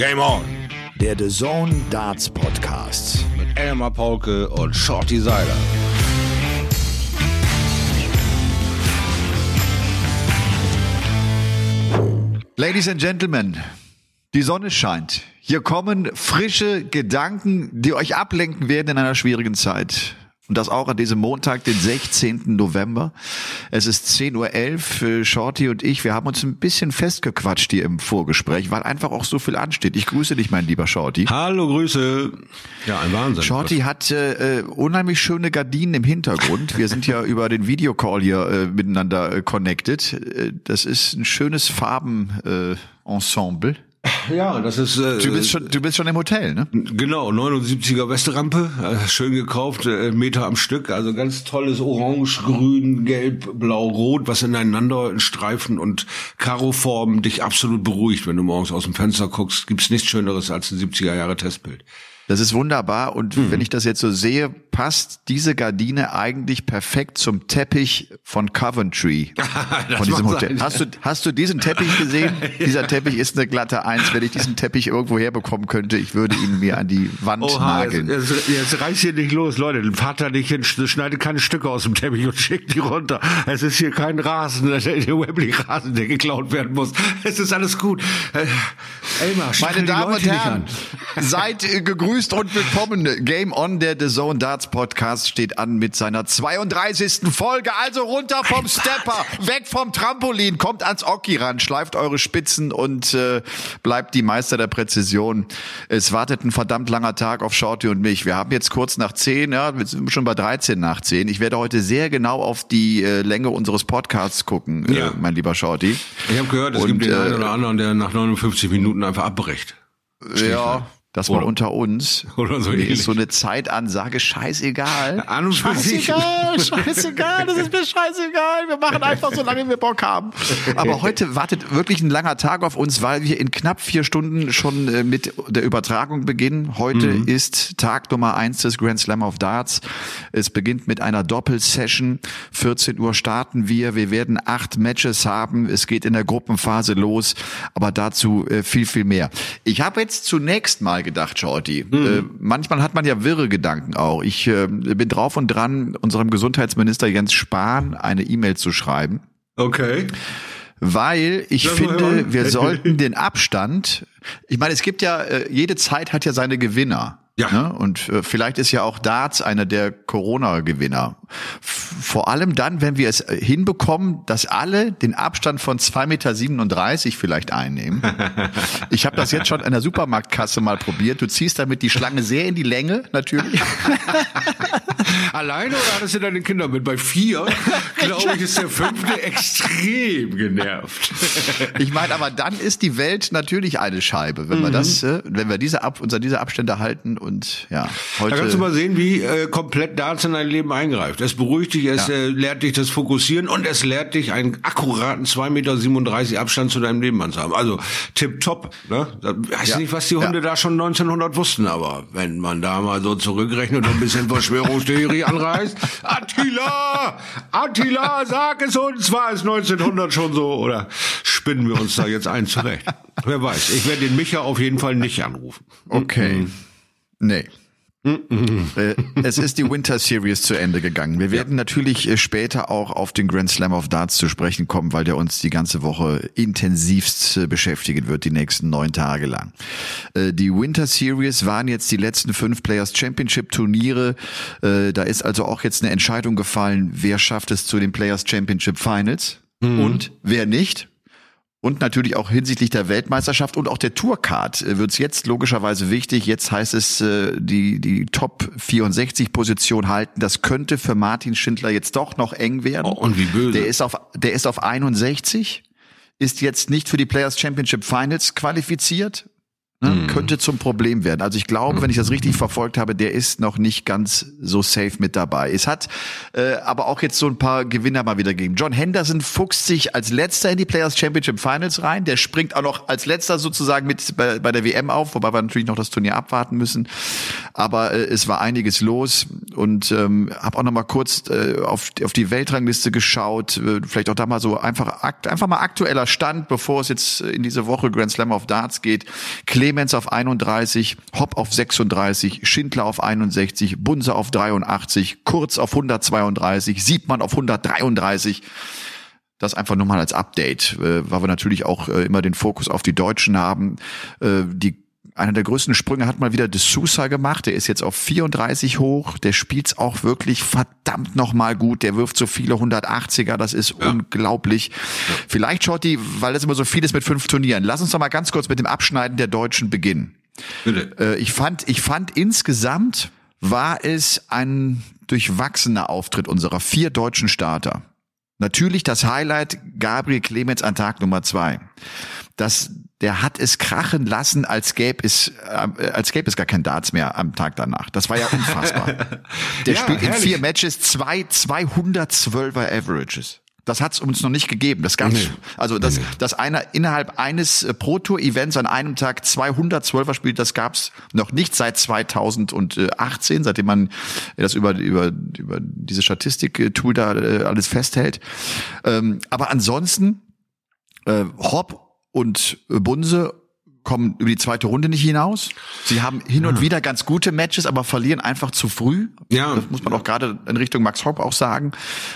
Game On. Der The Zone Darts Podcast. Mit Elmar Paulke und Shorty Seiler. Ladies and Gentlemen, die Sonne scheint. Hier kommen frische Gedanken, die euch ablenken werden in einer schwierigen Zeit. Und das auch an diesem Montag, den 16. November. Es ist 10.11 Uhr. Shorty und ich, wir haben uns ein bisschen festgequatscht hier im Vorgespräch, weil einfach auch so viel ansteht. Ich grüße dich, mein lieber Shorty. Hallo, Grüße. Ja, ein Wahnsinn. Shorty hat äh, unheimlich schöne Gardinen im Hintergrund. Wir sind ja über den Videocall hier äh, miteinander äh, connected. Äh, das ist ein schönes Farbenensemble. Äh, Ensemble. Ja, das ist. Äh, du bist schon, du bist schon im Hotel, ne? Genau, 79er Westrampe, äh, schön gekauft, äh, Meter am Stück, also ganz tolles Orange, Grün, Gelb, Blau, Rot, was ineinander in Streifen und Karoformen dich absolut beruhigt, wenn du morgens aus dem Fenster guckst. Gibt's nichts Schöneres als ein 70er Jahre Testbild. Das ist wunderbar und mhm. wenn ich das jetzt so sehe, passt diese Gardine eigentlich perfekt zum Teppich von Coventry. von diesem Hotel. Hast du, hast du diesen Teppich gesehen? Dieser Teppich ist eine glatte Eins. Wenn ich diesen Teppich irgendwo herbekommen könnte, ich würde ihn mir an die Wand Oha, nageln. Jetzt, jetzt, jetzt reiß hier nicht los, Leute. Fahrt da nicht hin, schneidet keine Stücke aus dem Teppich und schickt die runter. Es ist hier kein Rasen, der Wembley-Rasen, der geklaut werden muss. Es ist alles gut. Äh, Elmar, Meine Damen und Herren, seid gegrüßt Gegrüßt und willkommen. Game On, der The Zone Darts Podcast steht an mit seiner 32. Folge. Also runter vom Stepper, weg vom Trampolin, kommt ans Oki ran, schleift eure Spitzen und äh, bleibt die Meister der Präzision. Es wartet ein verdammt langer Tag auf Shorty und mich. Wir haben jetzt kurz nach 10, ja, wir sind schon bei 13 nach 10. Ich werde heute sehr genau auf die äh, Länge unseres Podcasts gucken, äh, ja. äh, mein lieber Shorty. Ich habe gehört, es und, gibt den äh, einen oder anderen, der nach 59 Minuten einfach abbricht. Ja, das mal unter uns. Oder so ist so eine Zeitansage scheißegal. An und scheißegal, scheißegal, das ist mir scheißegal. Wir machen einfach so lange wir Bock haben. Aber heute wartet wirklich ein langer Tag auf uns, weil wir in knapp vier Stunden schon äh, mit der Übertragung beginnen. Heute mhm. ist Tag Nummer eins des Grand Slam of Darts. Es beginnt mit einer Doppelsession. 14 Uhr starten wir. Wir werden acht Matches haben. Es geht in der Gruppenphase los. Aber dazu äh, viel, viel mehr. Ich habe jetzt zunächst mal mal gedacht, Shorty. Mhm. Äh, manchmal hat man ja wirre Gedanken auch. Ich äh, bin drauf und dran, unserem Gesundheitsminister Jens Spahn eine E-Mail zu schreiben. Okay. Weil ich das finde, wir sollten den Abstand, ich meine, es gibt ja, äh, jede Zeit hat ja seine Gewinner. Ja. Ne? Und äh, vielleicht ist ja auch Darts einer der Corona-Gewinner. Vor allem dann, wenn wir es äh, hinbekommen, dass alle den Abstand von 2,37 Meter vielleicht einnehmen. Ich habe das jetzt schon an der Supermarktkasse mal probiert. Du ziehst damit die Schlange sehr in die Länge, natürlich. Alleine oder hattest du deine Kinder mit? Bei vier, glaube ich, ist der fünfte extrem genervt. Ich meine, aber dann ist die Welt natürlich eine Scheibe, wenn mhm. wir das, äh, wenn wir diese Ab, unser diese Abstände halten und ja. Heute da kannst du mal sehen, wie äh, komplett Darts in dein Leben eingreift. Es beruhigt dich, es ja. äh, lehrt dich das Fokussieren und es lehrt dich einen akkuraten 2,37 Meter Abstand zu deinem Nebenmann zu haben. Also tipptopp. Ne? Ich weiß ja. nicht, was die Hunde ja. da schon 1900 wussten, aber wenn man da mal so zurückrechnet und ein bisschen Verschwörungstheorie anreißt, Attila, Attila, sag es uns, war es 1900 schon so oder spinnen wir uns da jetzt ein zurecht? Wer weiß. Ich werde den Micha auf jeden Fall nicht anrufen. Okay. Mhm. Nee. Äh, es ist die Winter Series zu Ende gegangen. Wir werden ja. natürlich äh, später auch auf den Grand Slam of Darts zu sprechen kommen, weil der uns die ganze Woche intensivst äh, beschäftigen wird, die nächsten neun Tage lang. Die Winter Series waren jetzt die letzten fünf Players Championship Turniere. Da ist also auch jetzt eine Entscheidung gefallen, wer schafft es zu den Players Championship Finals mhm. und wer nicht. Und natürlich auch hinsichtlich der Weltmeisterschaft und auch der Tourcard äh, wird es jetzt logischerweise wichtig. Jetzt heißt es, äh, die, die Top 64 Position halten. Das könnte für Martin Schindler jetzt doch noch eng werden. Oh, und wie böse. Der ist auf, der ist auf 61, ist jetzt nicht für die Players Championship Finals qualifiziert Ne, mhm. Könnte zum Problem werden. Also ich glaube, wenn ich das richtig verfolgt habe, der ist noch nicht ganz so safe mit dabei. Es hat äh, aber auch jetzt so ein paar Gewinner mal wieder gegeben. John Henderson fuchst sich als letzter in die Players Championship Finals rein. Der springt auch noch als letzter sozusagen mit bei, bei der WM auf, wobei wir natürlich noch das Turnier abwarten müssen. Aber äh, es war einiges los und ähm, habe auch noch mal kurz äh, auf, auf die Weltrangliste geschaut. Äh, vielleicht auch da mal so einfach einfach mal aktueller Stand, bevor es jetzt in diese Woche Grand Slam of Darts geht. Clemens auf 31, Hopp auf 36, Schindler auf 61, Bunse auf 83, Kurz auf 132, Siebmann auf 133. Das einfach nur mal als Update, äh, weil wir natürlich auch äh, immer den Fokus auf die Deutschen haben. Äh, die einer der größten Sprünge hat mal wieder De Sousa gemacht. Der ist jetzt auf 34 hoch. Der spielt's auch wirklich verdammt nochmal gut. Der wirft so viele 180er. Das ist ja. unglaublich. Ja. Vielleicht schaut die, weil das immer so viel ist mit fünf Turnieren. Lass uns doch mal ganz kurz mit dem Abschneiden der Deutschen beginnen. Bitte. Äh, ich fand, ich fand insgesamt war es ein durchwachsener Auftritt unserer vier deutschen Starter. Natürlich das Highlight Gabriel Clemens an Tag Nummer zwei. Das der hat es krachen lassen, als gäbe es, äh, als gäbe es gar kein Darts mehr am Tag danach. Das war ja unfassbar. Der ja, spielt herrlich. in vier Matches zwei 212er Averages. Das hat es uns noch nicht gegeben. Das gab's, nee. also das, nee. dass einer innerhalb eines äh, Pro Tour Events an einem Tag 212er spielt, das gab's noch nicht seit 2018, seitdem man das über über über diese Statistik-Tool da äh, alles festhält. Ähm, aber ansonsten äh, Hopp und Bunse kommen über die zweite Runde nicht hinaus. Sie haben hin und ja. wieder ganz gute Matches, aber verlieren einfach zu früh. Ja. Das muss man auch gerade in Richtung Max Hopp auch sagen.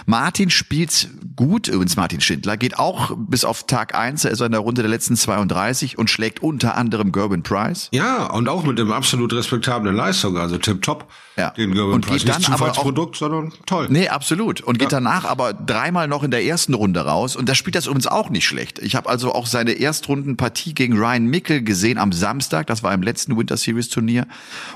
Martin spielt gut, übrigens Martin Schindler, geht auch bis auf Tag eins, er ist in der Runde der letzten 32 und schlägt unter anderem Gerben Price. Ja, und auch mit dem absolut respektablen Leistung, also tip top. Ja. Den Gerben und Price. Geht dann Nicht Zufallsprodukt, aber auch, sondern toll. Nee, absolut. Und ja. geht danach aber dreimal noch in der ersten Runde raus und da spielt das übrigens auch nicht schlecht. Ich habe also auch seine Erstrundenpartie gegen Ryan Mickel gesehen am Samstag, das war im letzten Winter Series Turnier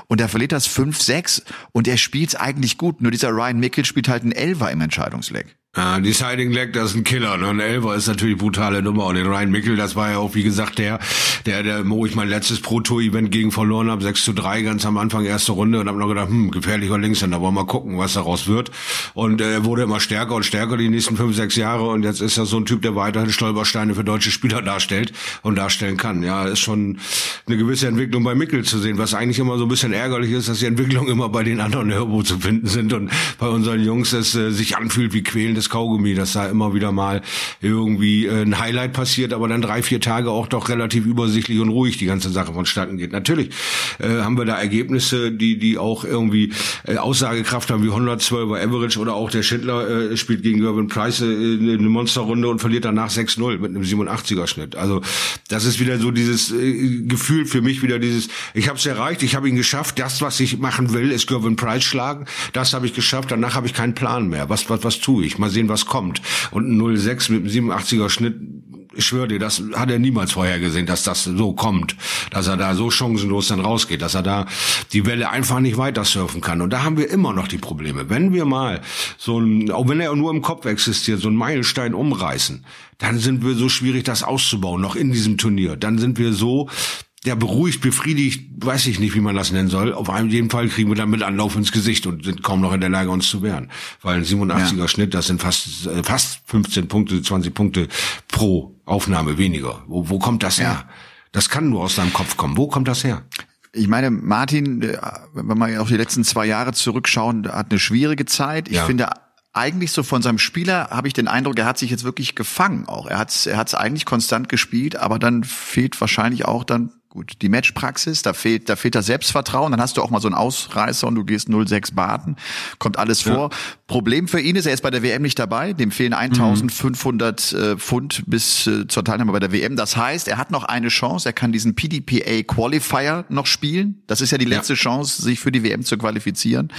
und er verliert das 5-6 und er spielt's eigentlich gut, nur dieser Ryan Mickel spielt halt einen Elfer im Entscheidungsleck. Ja, Deciding Leg, das ist ein Killer. Ne? Ein Elfer ist natürlich brutale Nummer. Und den Ryan Mickel, das war ja auch, wie gesagt, der, der, der, wo ich mein letztes Pro-Tour-Event gegen verloren habe, 6 zu 3, ganz am Anfang, erste Runde. Und habe noch gedacht, hm, gefährlicher Linkshänder, wollen wir mal gucken, was daraus wird. Und äh, er wurde immer stärker und stärker die nächsten fünf, sechs Jahre. Und jetzt ist er so ein Typ, der weiterhin Stolpersteine für deutsche Spieler darstellt und darstellen kann. Ja, ist schon eine gewisse Entwicklung bei Mickel zu sehen, was eigentlich immer so ein bisschen ärgerlich ist, dass die Entwicklungen immer bei den anderen irgendwo zu finden sind und bei unseren Jungs es äh, sich anfühlt wie quälendes Kaugummi, dass da immer wieder mal irgendwie äh, ein Highlight passiert, aber dann drei, vier Tage auch doch relativ übersichtlich und ruhig die ganze Sache vonstatten geht. Natürlich äh, haben wir da Ergebnisse, die die auch irgendwie äh, Aussagekraft haben, wie 112er Average oder auch der Schindler äh, spielt gegen Irvin Price äh, eine Monsterrunde und verliert danach 6-0 mit einem 87er Schnitt. Also das ist wieder so dieses äh, Gefühl für mich wieder dieses, ich habe es erreicht, ich habe ihn geschafft, das, was ich machen will, ist Gervin Price schlagen, das habe ich geschafft, danach habe ich keinen Plan mehr. Was, was, was tue ich? Mal sehen, was kommt. Und ein 06 mit einem 87er Schnitt, ich schwöre dir, das hat er niemals vorher gesehen, dass das so kommt, dass er da so chancenlos dann rausgeht, dass er da die Welle einfach nicht weiter surfen kann. Und da haben wir immer noch die Probleme. Wenn wir mal so ein, auch wenn er nur im Kopf existiert, so einen Meilenstein umreißen, dann sind wir so schwierig, das auszubauen, noch in diesem Turnier. Dann sind wir so, ja, beruhigt, befriedigt, weiß ich nicht, wie man das nennen soll. Auf jeden Fall kriegen wir dann mit Anlauf ins Gesicht und sind kaum noch in der Lage, uns zu wehren. Weil ein 87er ja. Schnitt, das sind fast, äh, fast 15 Punkte, 20 Punkte pro Aufnahme weniger. Wo, wo kommt das her? Das kann nur aus deinem Kopf kommen. Wo kommt das her? Ich meine, Martin, äh, wenn wir auf die letzten zwei Jahre zurückschauen, hat eine schwierige Zeit. Ich ja. finde, eigentlich so von seinem Spieler habe ich den Eindruck, er hat sich jetzt wirklich gefangen auch. Er hat es er hat's eigentlich konstant gespielt, aber dann fehlt wahrscheinlich auch dann Gut, die Matchpraxis, da fehlt, da fehlt das Selbstvertrauen. Dann hast du auch mal so einen Ausreißer und du gehst 0,6 Baden. Kommt alles ja. vor. Problem für ihn ist, er ist bei der WM nicht dabei. Dem fehlen 1500 mhm. äh, Pfund bis äh, zur Teilnahme bei der WM. Das heißt, er hat noch eine Chance. Er kann diesen PDPA Qualifier noch spielen. Das ist ja die letzte ja. Chance, sich für die WM zu qualifizieren.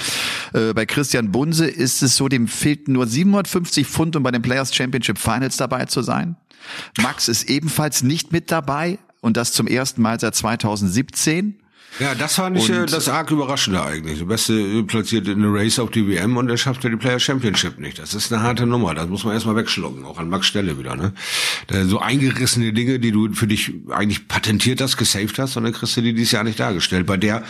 Äh, bei Christian Bunse ist es so, dem fehlten nur 750 Pfund, um bei den Players Championship Finals dabei zu sein. Max ist ebenfalls nicht mit dabei und das zum ersten Mal seit 2017. Ja, das fand ich und, das arg überraschende eigentlich. Der Beste platziert in der Race auf die WM und er schafft ja die Player Championship nicht. Das ist eine harte Nummer. Das muss man erstmal wegschlucken, auch an Max Stelle wieder. Ne? So eingerissene Dinge, die du für dich eigentlich patentiert hast, gesaved hast, und dann kriegst du die dieses Jahr nicht dargestellt. Bei der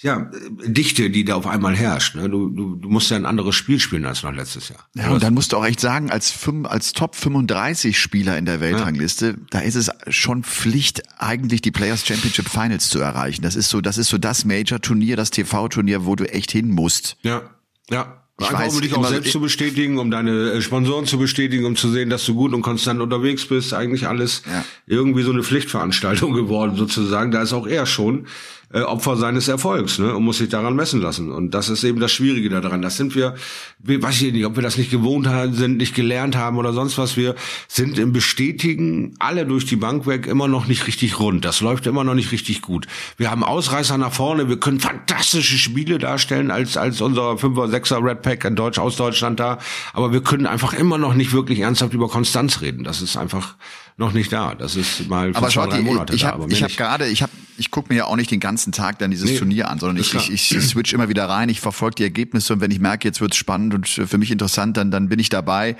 ja, Dichte, die da auf einmal herrscht. Ne? Du, du, du musst ja ein anderes Spiel spielen als noch letztes Jahr. Ja, und dann musst du auch echt sagen, als, fünf, als Top 35 Spieler in der Weltrangliste, ja. da ist es schon Pflicht, eigentlich die Players Championship Finals zu erreichen. Das ist so, das ist so das Major-Turnier, das TV-Turnier, wo du echt hin musst. Ja, ja. Ich Einfach weiß, um dich auch selbst zu bestätigen, um deine äh, Sponsoren zu bestätigen, um zu sehen, dass du gut und konstant unterwegs bist. Eigentlich alles ja. irgendwie so eine Pflichtveranstaltung geworden sozusagen. Da ist auch er schon äh, Opfer seines Erfolgs ne, und muss sich daran messen lassen. Und das ist eben das Schwierige daran. Das sind wir, weiß ich nicht, ob wir das nicht gewohnt sind, nicht gelernt haben oder sonst was. Wir sind im Bestätigen alle durch die Bank weg immer noch nicht richtig rund. Das läuft immer noch nicht richtig gut. Wir haben Ausreißer nach vorne. Wir können fantastische Spiele darstellen als als unser 5er, 6er Red Pack in Deutsch aus Deutschland da. Aber wir können einfach immer noch nicht wirklich ernsthaft über Konstanz reden. Das ist einfach noch nicht da. Das ist mal aber zwei, drei Monate ich hab, da. ich habe gerade, ich habe, ich gucke mir ja auch nicht den ganzen Tag dann dieses nee, Turnier an, sondern ich, ich, ich switch immer wieder rein, ich verfolge die Ergebnisse und wenn ich merke, jetzt wird's spannend und für mich interessant, dann, dann bin ich dabei.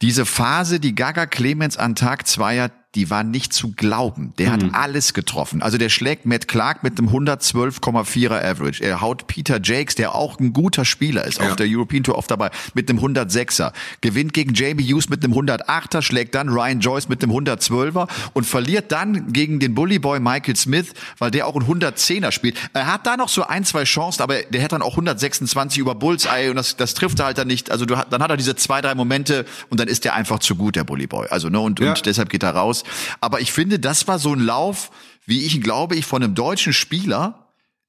Diese Phase, die Gaga Clemens an Tag zwei hat, die war nicht zu glauben. Der mhm. hat alles getroffen. Also der schlägt Matt Clark mit einem 112,4er Average. Er haut Peter Jakes, der auch ein guter Spieler ist, ja. auf der European Tour oft dabei, mit einem 106er. Gewinnt gegen Jamie Hughes mit einem 108er, schlägt dann Ryan Joyce mit einem 112er und verliert dann gegen den Bully Boy Michael Smith, weil der auch ein 110er spielt. Er hat da noch so ein, zwei Chancen, aber der hat dann auch 126 über Bullseye und das, das trifft er halt dann nicht. Also du, dann hat er diese zwei, drei Momente und dann ist der einfach zu gut, der Bully Boy. Also, ne, und, ja. und deshalb geht er raus. Aber ich finde, das war so ein Lauf, wie ich glaube ich von einem deutschen Spieler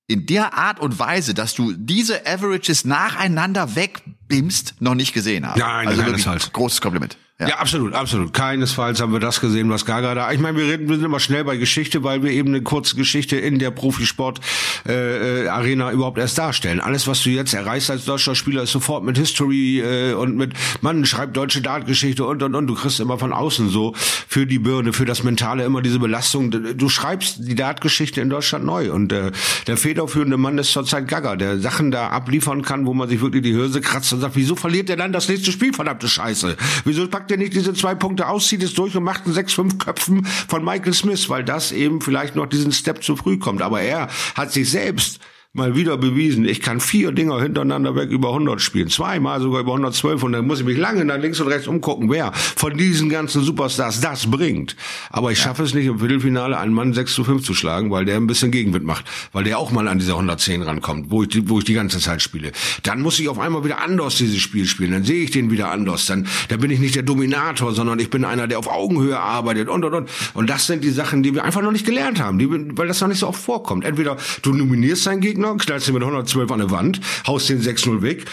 in der Art und Weise, dass du diese Averages nacheinander wegbimst, noch nicht gesehen habe. Nein, also wirklich großes Kompliment. Ja. ja. absolut, absolut. Keinesfalls haben wir das gesehen, was Gaga da. Ich meine, wir reden wir sind immer schnell bei Geschichte, weil wir eben eine kurze Geschichte in der Profisport äh, Arena überhaupt erst darstellen. Alles, was du jetzt erreichst als deutscher Spieler, ist sofort mit History äh, und mit Mann schreibt deutsche Dartgeschichte und und und. Du kriegst immer von außen so für die Birne, für das Mentale immer diese Belastung. Du schreibst die Dartgeschichte in Deutschland neu und äh, der federführende Mann ist zurzeit Gaga, der Sachen da abliefern kann, wo man sich wirklich die Hörse kratzt und sagt, wieso verliert er dann das nächste Spiel, verdammte Scheiße? Wieso packt er nicht diese zwei Punkte aus, zieht es durch und macht einen 6-5 Köpfen von Michael Smith, weil das eben vielleicht noch diesen Step zu früh kommt. Aber er hat sich selbst mal wieder bewiesen, ich kann vier Dinger hintereinander weg über 100 spielen, zweimal sogar über 112 und dann muss ich mich lange nach links und rechts umgucken, wer von diesen ganzen Superstars das bringt. Aber ich ja. schaffe es nicht im Viertelfinale einen Mann 6 zu 5 zu schlagen, weil der ein bisschen Gegenwind macht, weil der auch mal an diese 110 rankommt, wo ich, die, wo ich die ganze Zeit spiele. Dann muss ich auf einmal wieder anders dieses Spiel spielen, dann sehe ich den wieder anders, dann, dann bin ich nicht der Dominator, sondern ich bin einer, der auf Augenhöhe arbeitet und und und. Und das sind die Sachen, die wir einfach noch nicht gelernt haben, die, weil das noch nicht so oft vorkommt. Entweder du nominierst deinen Gegner, Gegner, knallst du mit 112 an der Wand, haust den 6-0 weg,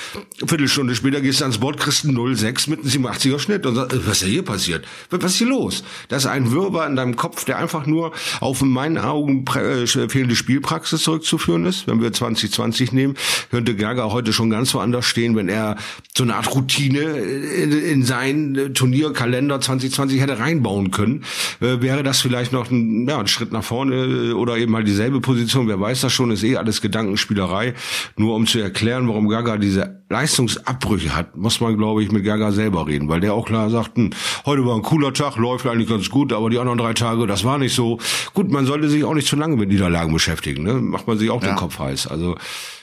Viertelstunde später gehst du ans Board, kriegst einen 0-6 mit einem 87er Schnitt und sagst, was ist hier passiert? Was ist hier los? Das ist ein Wirrwarr in deinem Kopf, der einfach nur auf in meinen Augen äh, fehlende Spielpraxis zurückzuführen ist. Wenn wir 2020 nehmen, könnte Gaga heute schon ganz woanders stehen, wenn er so eine Art Routine in, in seinen Turnierkalender 2020 hätte reinbauen können. Äh, wäre das vielleicht noch ein, ja, ein Schritt nach vorne oder eben mal dieselbe Position, wer weiß das schon, ist eh alles Gedanken Gedankenspielerei. Nur um zu erklären, warum Gaga diese Leistungsabbrüche hat, muss man, glaube ich, mit Gaga selber reden, weil der auch klar sagt, hm, heute war ein cooler Tag, läuft eigentlich ganz gut, aber die anderen drei Tage, das war nicht so. Gut, man sollte sich auch nicht zu lange mit Niederlagen beschäftigen, ne? Macht man sich auch ja. den Kopf heiß. Also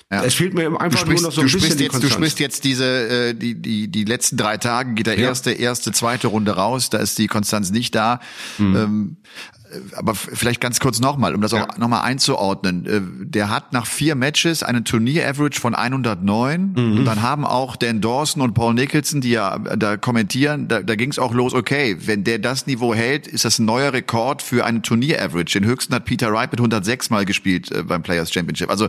ja. Es fehlt mir einfach sprichst, nur noch so ein bisschen jetzt, Du sprichst jetzt diese, äh, die, die, die letzten drei Tage, geht der ja. erste, erste, zweite Runde raus, da ist die Konstanz nicht da. Mhm. Ähm, aber vielleicht ganz kurz nochmal, um das ja. auch nochmal einzuordnen. Äh, der hat nach vier Matches einen Turnier-Average von 109 mhm. und dann haben auch Dan Dawson und Paul Nicholson, die ja da kommentieren, da, da ging es auch los, okay, wenn der das Niveau hält, ist das ein neuer Rekord für einen Turnier-Average. Den höchsten hat Peter Wright mit 106 Mal gespielt äh, beim Players Championship. Also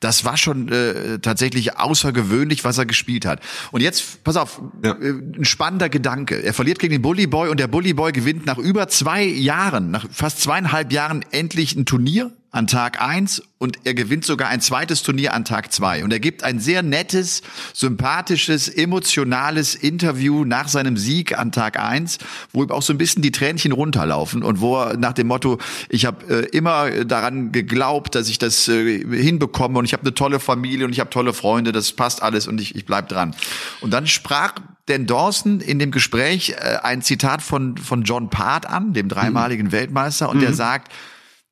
das war schon äh, tatsächlich außergewöhnlich, was er gespielt hat. Und jetzt, pass auf, ja. äh, ein spannender Gedanke. Er verliert gegen den Bully Boy und der Bully Boy gewinnt nach über zwei Jahren, nach fast zweieinhalb Jahren endlich ein Turnier an Tag eins und er gewinnt sogar ein zweites Turnier an Tag zwei Und er gibt ein sehr nettes, sympathisches, emotionales Interview nach seinem Sieg an Tag eins, wo ihm auch so ein bisschen die Tränchen runterlaufen und wo er nach dem Motto, ich habe äh, immer daran geglaubt, dass ich das äh, hinbekomme und ich habe eine tolle Familie und ich habe tolle Freunde, das passt alles und ich, ich bleib dran. Und dann sprach Dan Dawson in dem Gespräch äh, ein Zitat von, von John Part an, dem dreimaligen mhm. Weltmeister, und mhm. der sagt,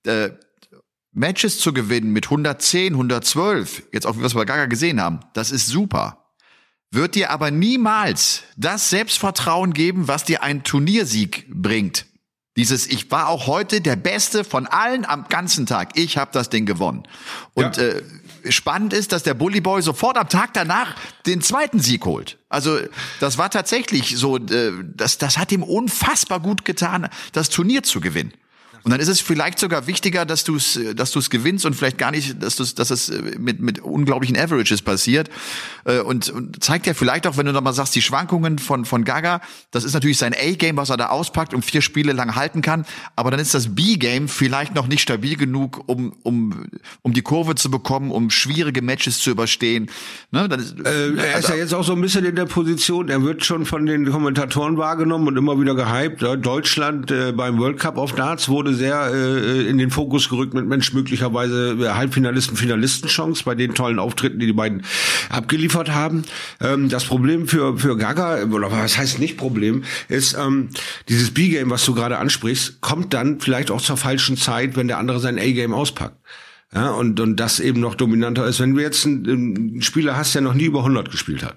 äh, Matches zu gewinnen mit 110, 112, jetzt auch wie wir es bei Gaga gesehen haben, das ist super. Wird dir aber niemals das Selbstvertrauen geben, was dir ein Turniersieg bringt. Dieses, ich war auch heute der Beste von allen am ganzen Tag. Ich habe das Ding gewonnen. Und Ja. äh, spannend ist, dass der Bully Boy sofort am Tag danach den zweiten Sieg holt. Also das war tatsächlich so, äh, das, das hat ihm unfassbar gut getan, das Turnier zu gewinnen. Und dann ist es vielleicht sogar wichtiger, dass du es, dass du es gewinnst und vielleicht gar nicht, dass du dass es äh, mit mit unglaublichen Averages passiert. Äh, Und, und zeigt ja vielleicht auch, wenn du nochmal sagst, die Schwankungen von von Gaga, das ist natürlich sein A-Game, was er da auspackt und vier Spiele lang halten kann. Aber dann ist das B-Game vielleicht noch nicht stabil genug, um um um die Kurve zu bekommen, um schwierige Matches zu überstehen. Ne? Dann ist, Äh, er ist ja jetzt auch so ein bisschen in der Position, er wird schon von den Kommentatoren wahrgenommen und immer wieder gehypt. Ja, Deutschland äh, beim World Cup of Darts wurde sehr äh, in den Fokus gerückt mit Mensch möglicherweise äh, Halbfinalisten, Finalistenchance bei den tollen Auftritten, die die beiden abgeliefert haben. Ähm, das Problem für für Gaga oder was heißt nicht Problem ist ähm, dieses B-Game, was du gerade ansprichst, kommt dann vielleicht auch zur falschen Zeit, wenn der andere sein A-Game auspackt. Ja, und, und das eben noch dominanter ist. Wenn du jetzt einen, einen Spieler hast, der noch nie über 100 gespielt hat,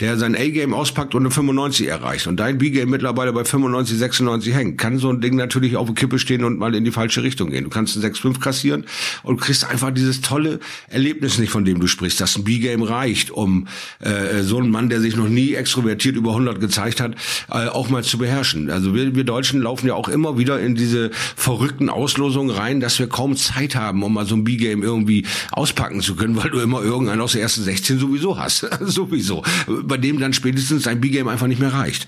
der sein A-Game auspackt und eine 95 erreicht und dein B-Game mittlerweile bei 95, 96 hängt, kann so ein Ding natürlich auf der Kippe stehen und mal in die falsche Richtung gehen. Du kannst einen 6-5 kassieren und kriegst einfach dieses tolle Erlebnis nicht, von dem du sprichst, dass ein B-Game reicht, um äh, so einen Mann, der sich noch nie extrovertiert über 100 gezeigt hat, äh, auch mal zu beherrschen. Also wir, wir Deutschen laufen ja auch immer wieder in diese verrückten Auslosungen rein, dass wir kaum Zeit haben, um mal so ein B-Game irgendwie auspacken zu können, weil du immer irgendeinen aus der ersten 16 sowieso hast. sowieso. Bei dem dann spätestens dein B-Game einfach nicht mehr reicht.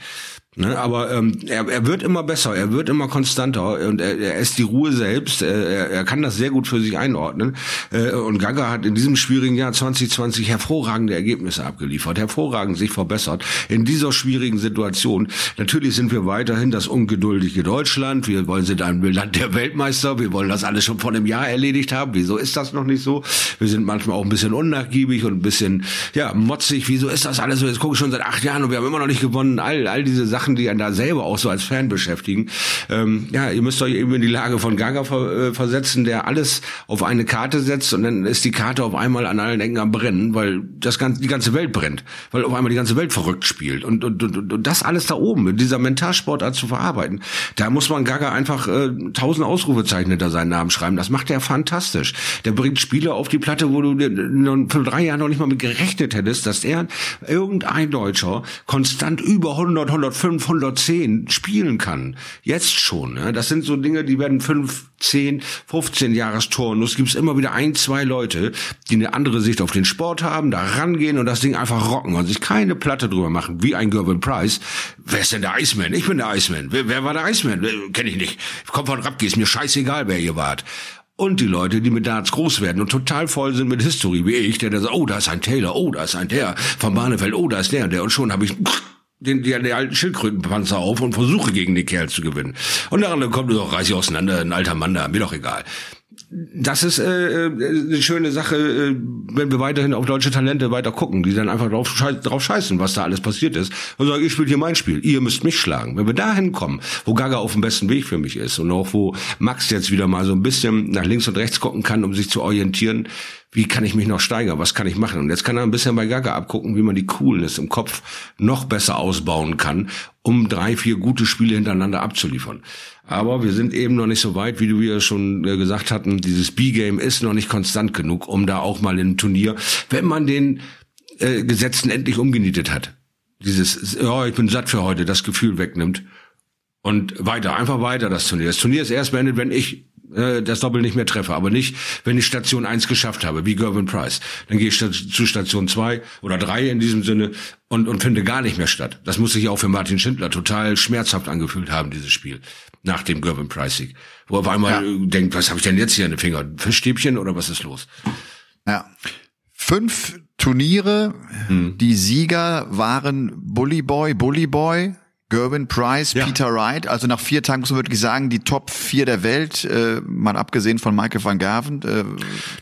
Ne, aber ähm, er, er wird immer besser, er wird immer konstanter und er, er ist die Ruhe selbst. Er, er kann das sehr gut für sich einordnen. Äh, und Gaga hat in diesem schwierigen Jahr 2020 hervorragende Ergebnisse abgeliefert, hervorragend sich verbessert in dieser schwierigen Situation. Natürlich sind wir weiterhin das ungeduldige Deutschland. Wir wollen sind ein Land der Weltmeister. Wir wollen das alles schon vor einem Jahr erledigt haben. Wieso ist das noch nicht so? Wir sind manchmal auch ein bisschen unnachgiebig und ein bisschen ja motzig. Wieso ist das alles so? Jetzt gucke ich schon seit acht Jahren und wir haben immer noch nicht gewonnen. All all diese Sachen Sachen, die einen da selber auch so als Fan beschäftigen. Ähm, ja, ihr müsst euch eben in die Lage von Gaga ver äh, versetzen, der alles auf eine Karte setzt und dann ist die Karte auf einmal an allen Ecken am Brennen, weil das ganze, die ganze Welt brennt, weil auf einmal die ganze Welt verrückt spielt und, und, und, und das alles da oben, in dieser Mentalsportart zu verarbeiten, da muss man Gaga einfach äh, tausend Ausrufezeichen hinter seinen Namen schreiben. Das macht er fantastisch. Der bringt Spieler auf die Platte, wo du vor drei Jahren noch nicht mal mit gerechnet hättest, dass er irgendein Deutscher konstant über 100, 105, 110 spielen kann. Jetzt schon. Ne? Das sind so Dinge, die werden fünf, zehn, 15 Jahresturnus. Gibt es immer wieder ein, zwei Leute, die eine andere Sicht auf den Sport haben, da rangehen und das Ding einfach rocken und sich keine Platte drüber machen, wie ein Gervin Price. Wer ist denn der Iceman? Ich bin der Iceman. Wer, wer war der Iceman? Kenne ich nicht. Ich komm von Rapke, ist mir scheißegal, wer ihr wart. Und die Leute, die mit Darts groß werden und total voll sind mit History, wie ich, der da sagt, oh, da ist ein Taylor, oh, da ist ein der, von Barnefeld, oh, da ist der und der. Und schon habe ich den, den, den alten Schildkrötenpanzer auf und versuche gegen die Kerl zu gewinnen. Und andere kommt doch, reiß ich auseinander, ein alter Mann da, mir doch egal. Das ist äh, eine schöne Sache, äh, wenn wir weiterhin auf deutsche Talente weiter gucken, die dann einfach drauf, schei drauf scheißen, was da alles passiert ist. Und sagen, ich spiele hier mein Spiel, ihr müsst mich schlagen. Wenn wir dahin kommen, wo Gaga auf dem besten Weg für mich ist und auch wo Max jetzt wieder mal so ein bisschen nach links und rechts gucken kann, um sich zu orientieren, wie kann ich mich noch steigern, was kann ich machen? Und jetzt kann er ein bisschen bei Gaga abgucken, wie man die Coolness im Kopf noch besser ausbauen kann, um drei, vier gute Spiele hintereinander abzuliefern. Aber wir sind eben noch nicht so weit, wie wir schon gesagt hatten. Dieses B-Game ist noch nicht konstant genug, um da auch mal im Turnier, wenn man den äh, Gesetzen endlich umgenietet hat, dieses, ja, ich bin satt für heute, das Gefühl wegnimmt. Und weiter, einfach weiter das Turnier. Das Turnier ist erst beendet, wenn ich äh, das Doppel nicht mehr treffe, aber nicht, wenn ich Station 1 geschafft habe, wie Gervin Price. Dann gehe ich zu Station 2 oder 3 in diesem Sinne und, und finde gar nicht mehr statt. Das muss sich auch für Martin Schindler total schmerzhaft angefühlt haben, dieses Spiel, nach dem Gervin Price-Sieg. Wo er auf einmal ja. denkt, was habe ich denn jetzt hier in den Finger? Fischstäbchen oder was ist los? Ja. Fünf Turniere, hm. die Sieger waren Bully Boy, Bully Boy, Gerwin Price, ja. Peter Wright, also nach vier Tagen muss man wirklich sagen, die Top vier der Welt, äh, mal abgesehen von Michael van Gerven. Äh,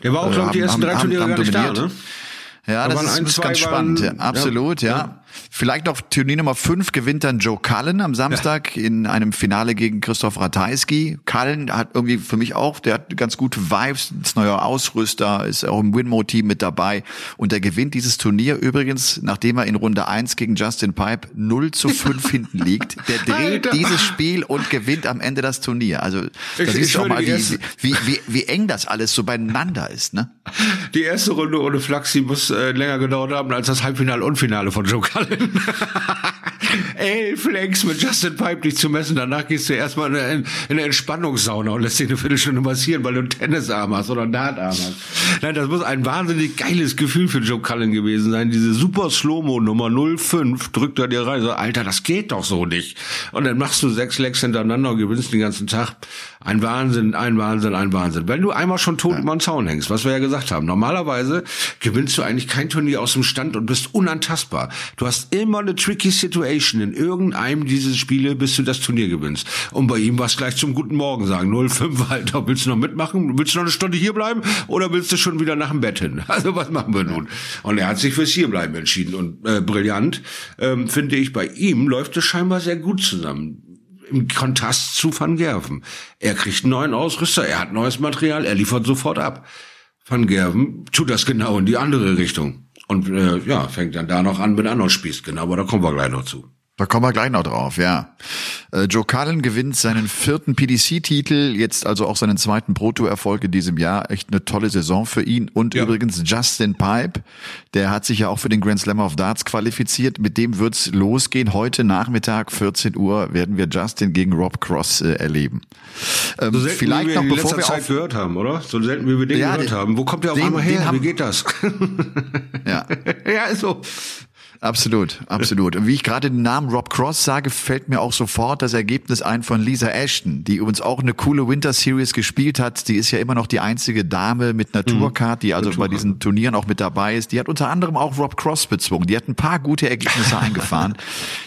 der war auch, glaube ich, die ersten drei Turniere gar nicht da, ne? Ja, da das ist, ein, ist ganz spannend. Waren, ja, absolut, ja. ja. Vielleicht noch Turnier Nummer 5 gewinnt dann Joe Cullen am Samstag ja. in einem Finale gegen Christoph Ratajski. Cullen hat irgendwie für mich auch, der hat ganz gute Vibes, ist neuer Ausrüster, ist auch im Winmo-Team mit dabei und er gewinnt dieses Turnier übrigens, nachdem er in Runde 1 gegen Justin Pipe 0 zu 5 hinten liegt. Der dreht Alter. dieses Spiel und gewinnt am Ende das Turnier. Also das ist auch mal, wie, wie, wie, wie eng das alles so beieinander ist. Ne? Die erste Runde ohne Flaxi muss äh, länger gedauert haben als das Halbfinale und Finale von Joe Cullen. Elf Flex mit Justin Pipe dich zu messen. Danach gehst du erstmal in, in eine Entspannungssauna und lässt dich eine Viertelstunde massieren, weil du einen Tennisarm hast oder einen Dartarm hast. Nein, das muss ein wahnsinnig geiles Gefühl für Joe Cullen gewesen sein. Diese super Slow-Mo Nummer 05 drückt er dir rein. So, Alter, das geht doch so nicht. Und dann machst du sechs Legs hintereinander und gewinnst den ganzen Tag. Ein Wahnsinn, ein Wahnsinn, ein Wahnsinn. Wenn du einmal schon tot ja. über den Zaun hängst, was wir ja gesagt haben, normalerweise gewinnst du eigentlich kein Turnier aus dem Stand und bist unantastbar. Du hast immer eine tricky Situation in irgendeinem dieser Spiele, bis du das Turnier gewinnst. Und bei ihm war es gleich zum guten Morgen sagen. 05, Alter, willst du noch mitmachen? Willst du noch eine Stunde hier bleiben? Oder willst du schon wieder nach dem Bett hin? Also was machen wir nun? Und er hat sich fürs Hierbleiben entschieden. Und äh, brillant, ähm, finde ich, bei ihm läuft es scheinbar sehr gut zusammen im Kontrast zu Van Gerven. Er kriegt einen neuen Ausrüster, er hat neues Material, er liefert sofort ab. Van Gerven tut das genau in die andere Richtung. Und äh, ja, fängt dann da noch an mit anderen Spieß, genau, aber da kommen wir gleich noch zu. Da kommen wir gleich noch drauf, ja. Äh, Joe Cullen gewinnt seinen vierten PDC-Titel, jetzt also auch seinen zweiten Proto-Erfolg in diesem Jahr. Echt eine tolle Saison für ihn. Und ja. übrigens Justin Pipe, der hat sich ja auch für den Grand Slam of Darts qualifiziert. Mit dem wird's losgehen. Heute Nachmittag, 14 Uhr, werden wir Justin gegen Rob Cross äh, erleben. Ähm, so selten, vielleicht wie wir noch, bevor wir Zeit gehört haben, oder? So selten, wie wir den ja, gehört haben. Wo kommt der auf einmal her? Wie geht das? ja. ja, ist so. Absolut, absolut. Und wie ich gerade den Namen Rob Cross sage, fällt mir auch sofort das Ergebnis ein von Lisa Ashton, die uns auch eine coole Winter Series gespielt hat. Die ist ja immer noch die einzige Dame mit Naturcard, die also Naturcard. bei diesen Turnieren auch mit dabei ist. Die hat unter anderem auch Rob Cross bezwungen. Die hat ein paar gute Ergebnisse eingefahren.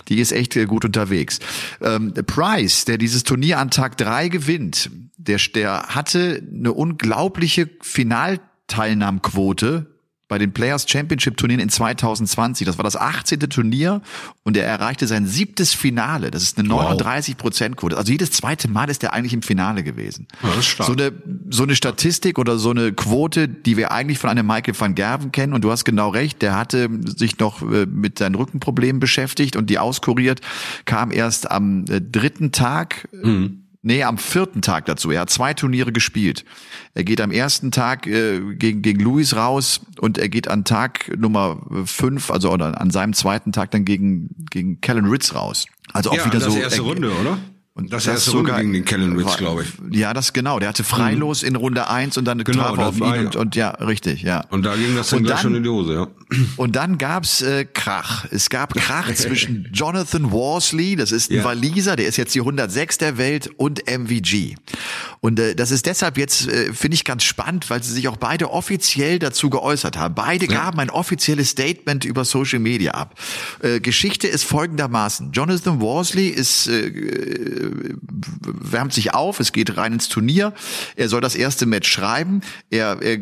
Die ist echt äh, gut unterwegs. Ähm, Price, der dieses Turnier an Tag drei gewinnt, der, der hatte eine unglaubliche Finalteilnahmquote bei den Players Championship Turnieren in 2020. Das war das 18. Turnier und er erreichte sein siebtes Finale. Das ist eine 39 Prozent Quote. Also jedes zweite Mal ist er eigentlich im Finale gewesen. Ja, das ist stark. So eine, so eine Statistik oder so eine Quote, die wir eigentlich von einem Michael van Gerven kennen. Und du hast genau recht. Der hatte sich noch äh, mit seinen Rückenproblemen beschäftigt und die auskuriert, kam erst am äh, dritten Tag. Mhm Nee, am vierten Tag dazu. Er hat zwei Turniere gespielt. Er geht am ersten Tag äh, gegen, gegen Louis raus und er geht an Tag Nummer fünf, also oder an seinem zweiten Tag dann gegen, gegen Kellen Ritz raus. Also auch ja, wieder das so. erste Runde, oder? Und das, das erste sogar, Runde gegen den Kellen Ritz, glaube ich. Ja, das genau. Der hatte Freilos mhm. in Runde eins und dann eine genau, Treffer auf ihn und, und, ja, richtig, ja. Und da ging das dann, gleich schon in die Hose, ja. Und dann gab's äh, Krach. Es gab Krach zwischen Jonathan Worsley, das ist ein ja. Waliser, der ist jetzt die 106 der Welt, und MVG. Und äh, das ist deshalb jetzt, äh, finde ich, ganz spannend, weil sie sich auch beide offiziell dazu geäußert haben. Beide ja. gaben ein offizielles Statement über Social Media ab. Äh, Geschichte ist folgendermaßen. Jonathan Worsley ist äh, wärmt sich auf, es geht rein ins Turnier. Er soll das erste Match schreiben. Er, er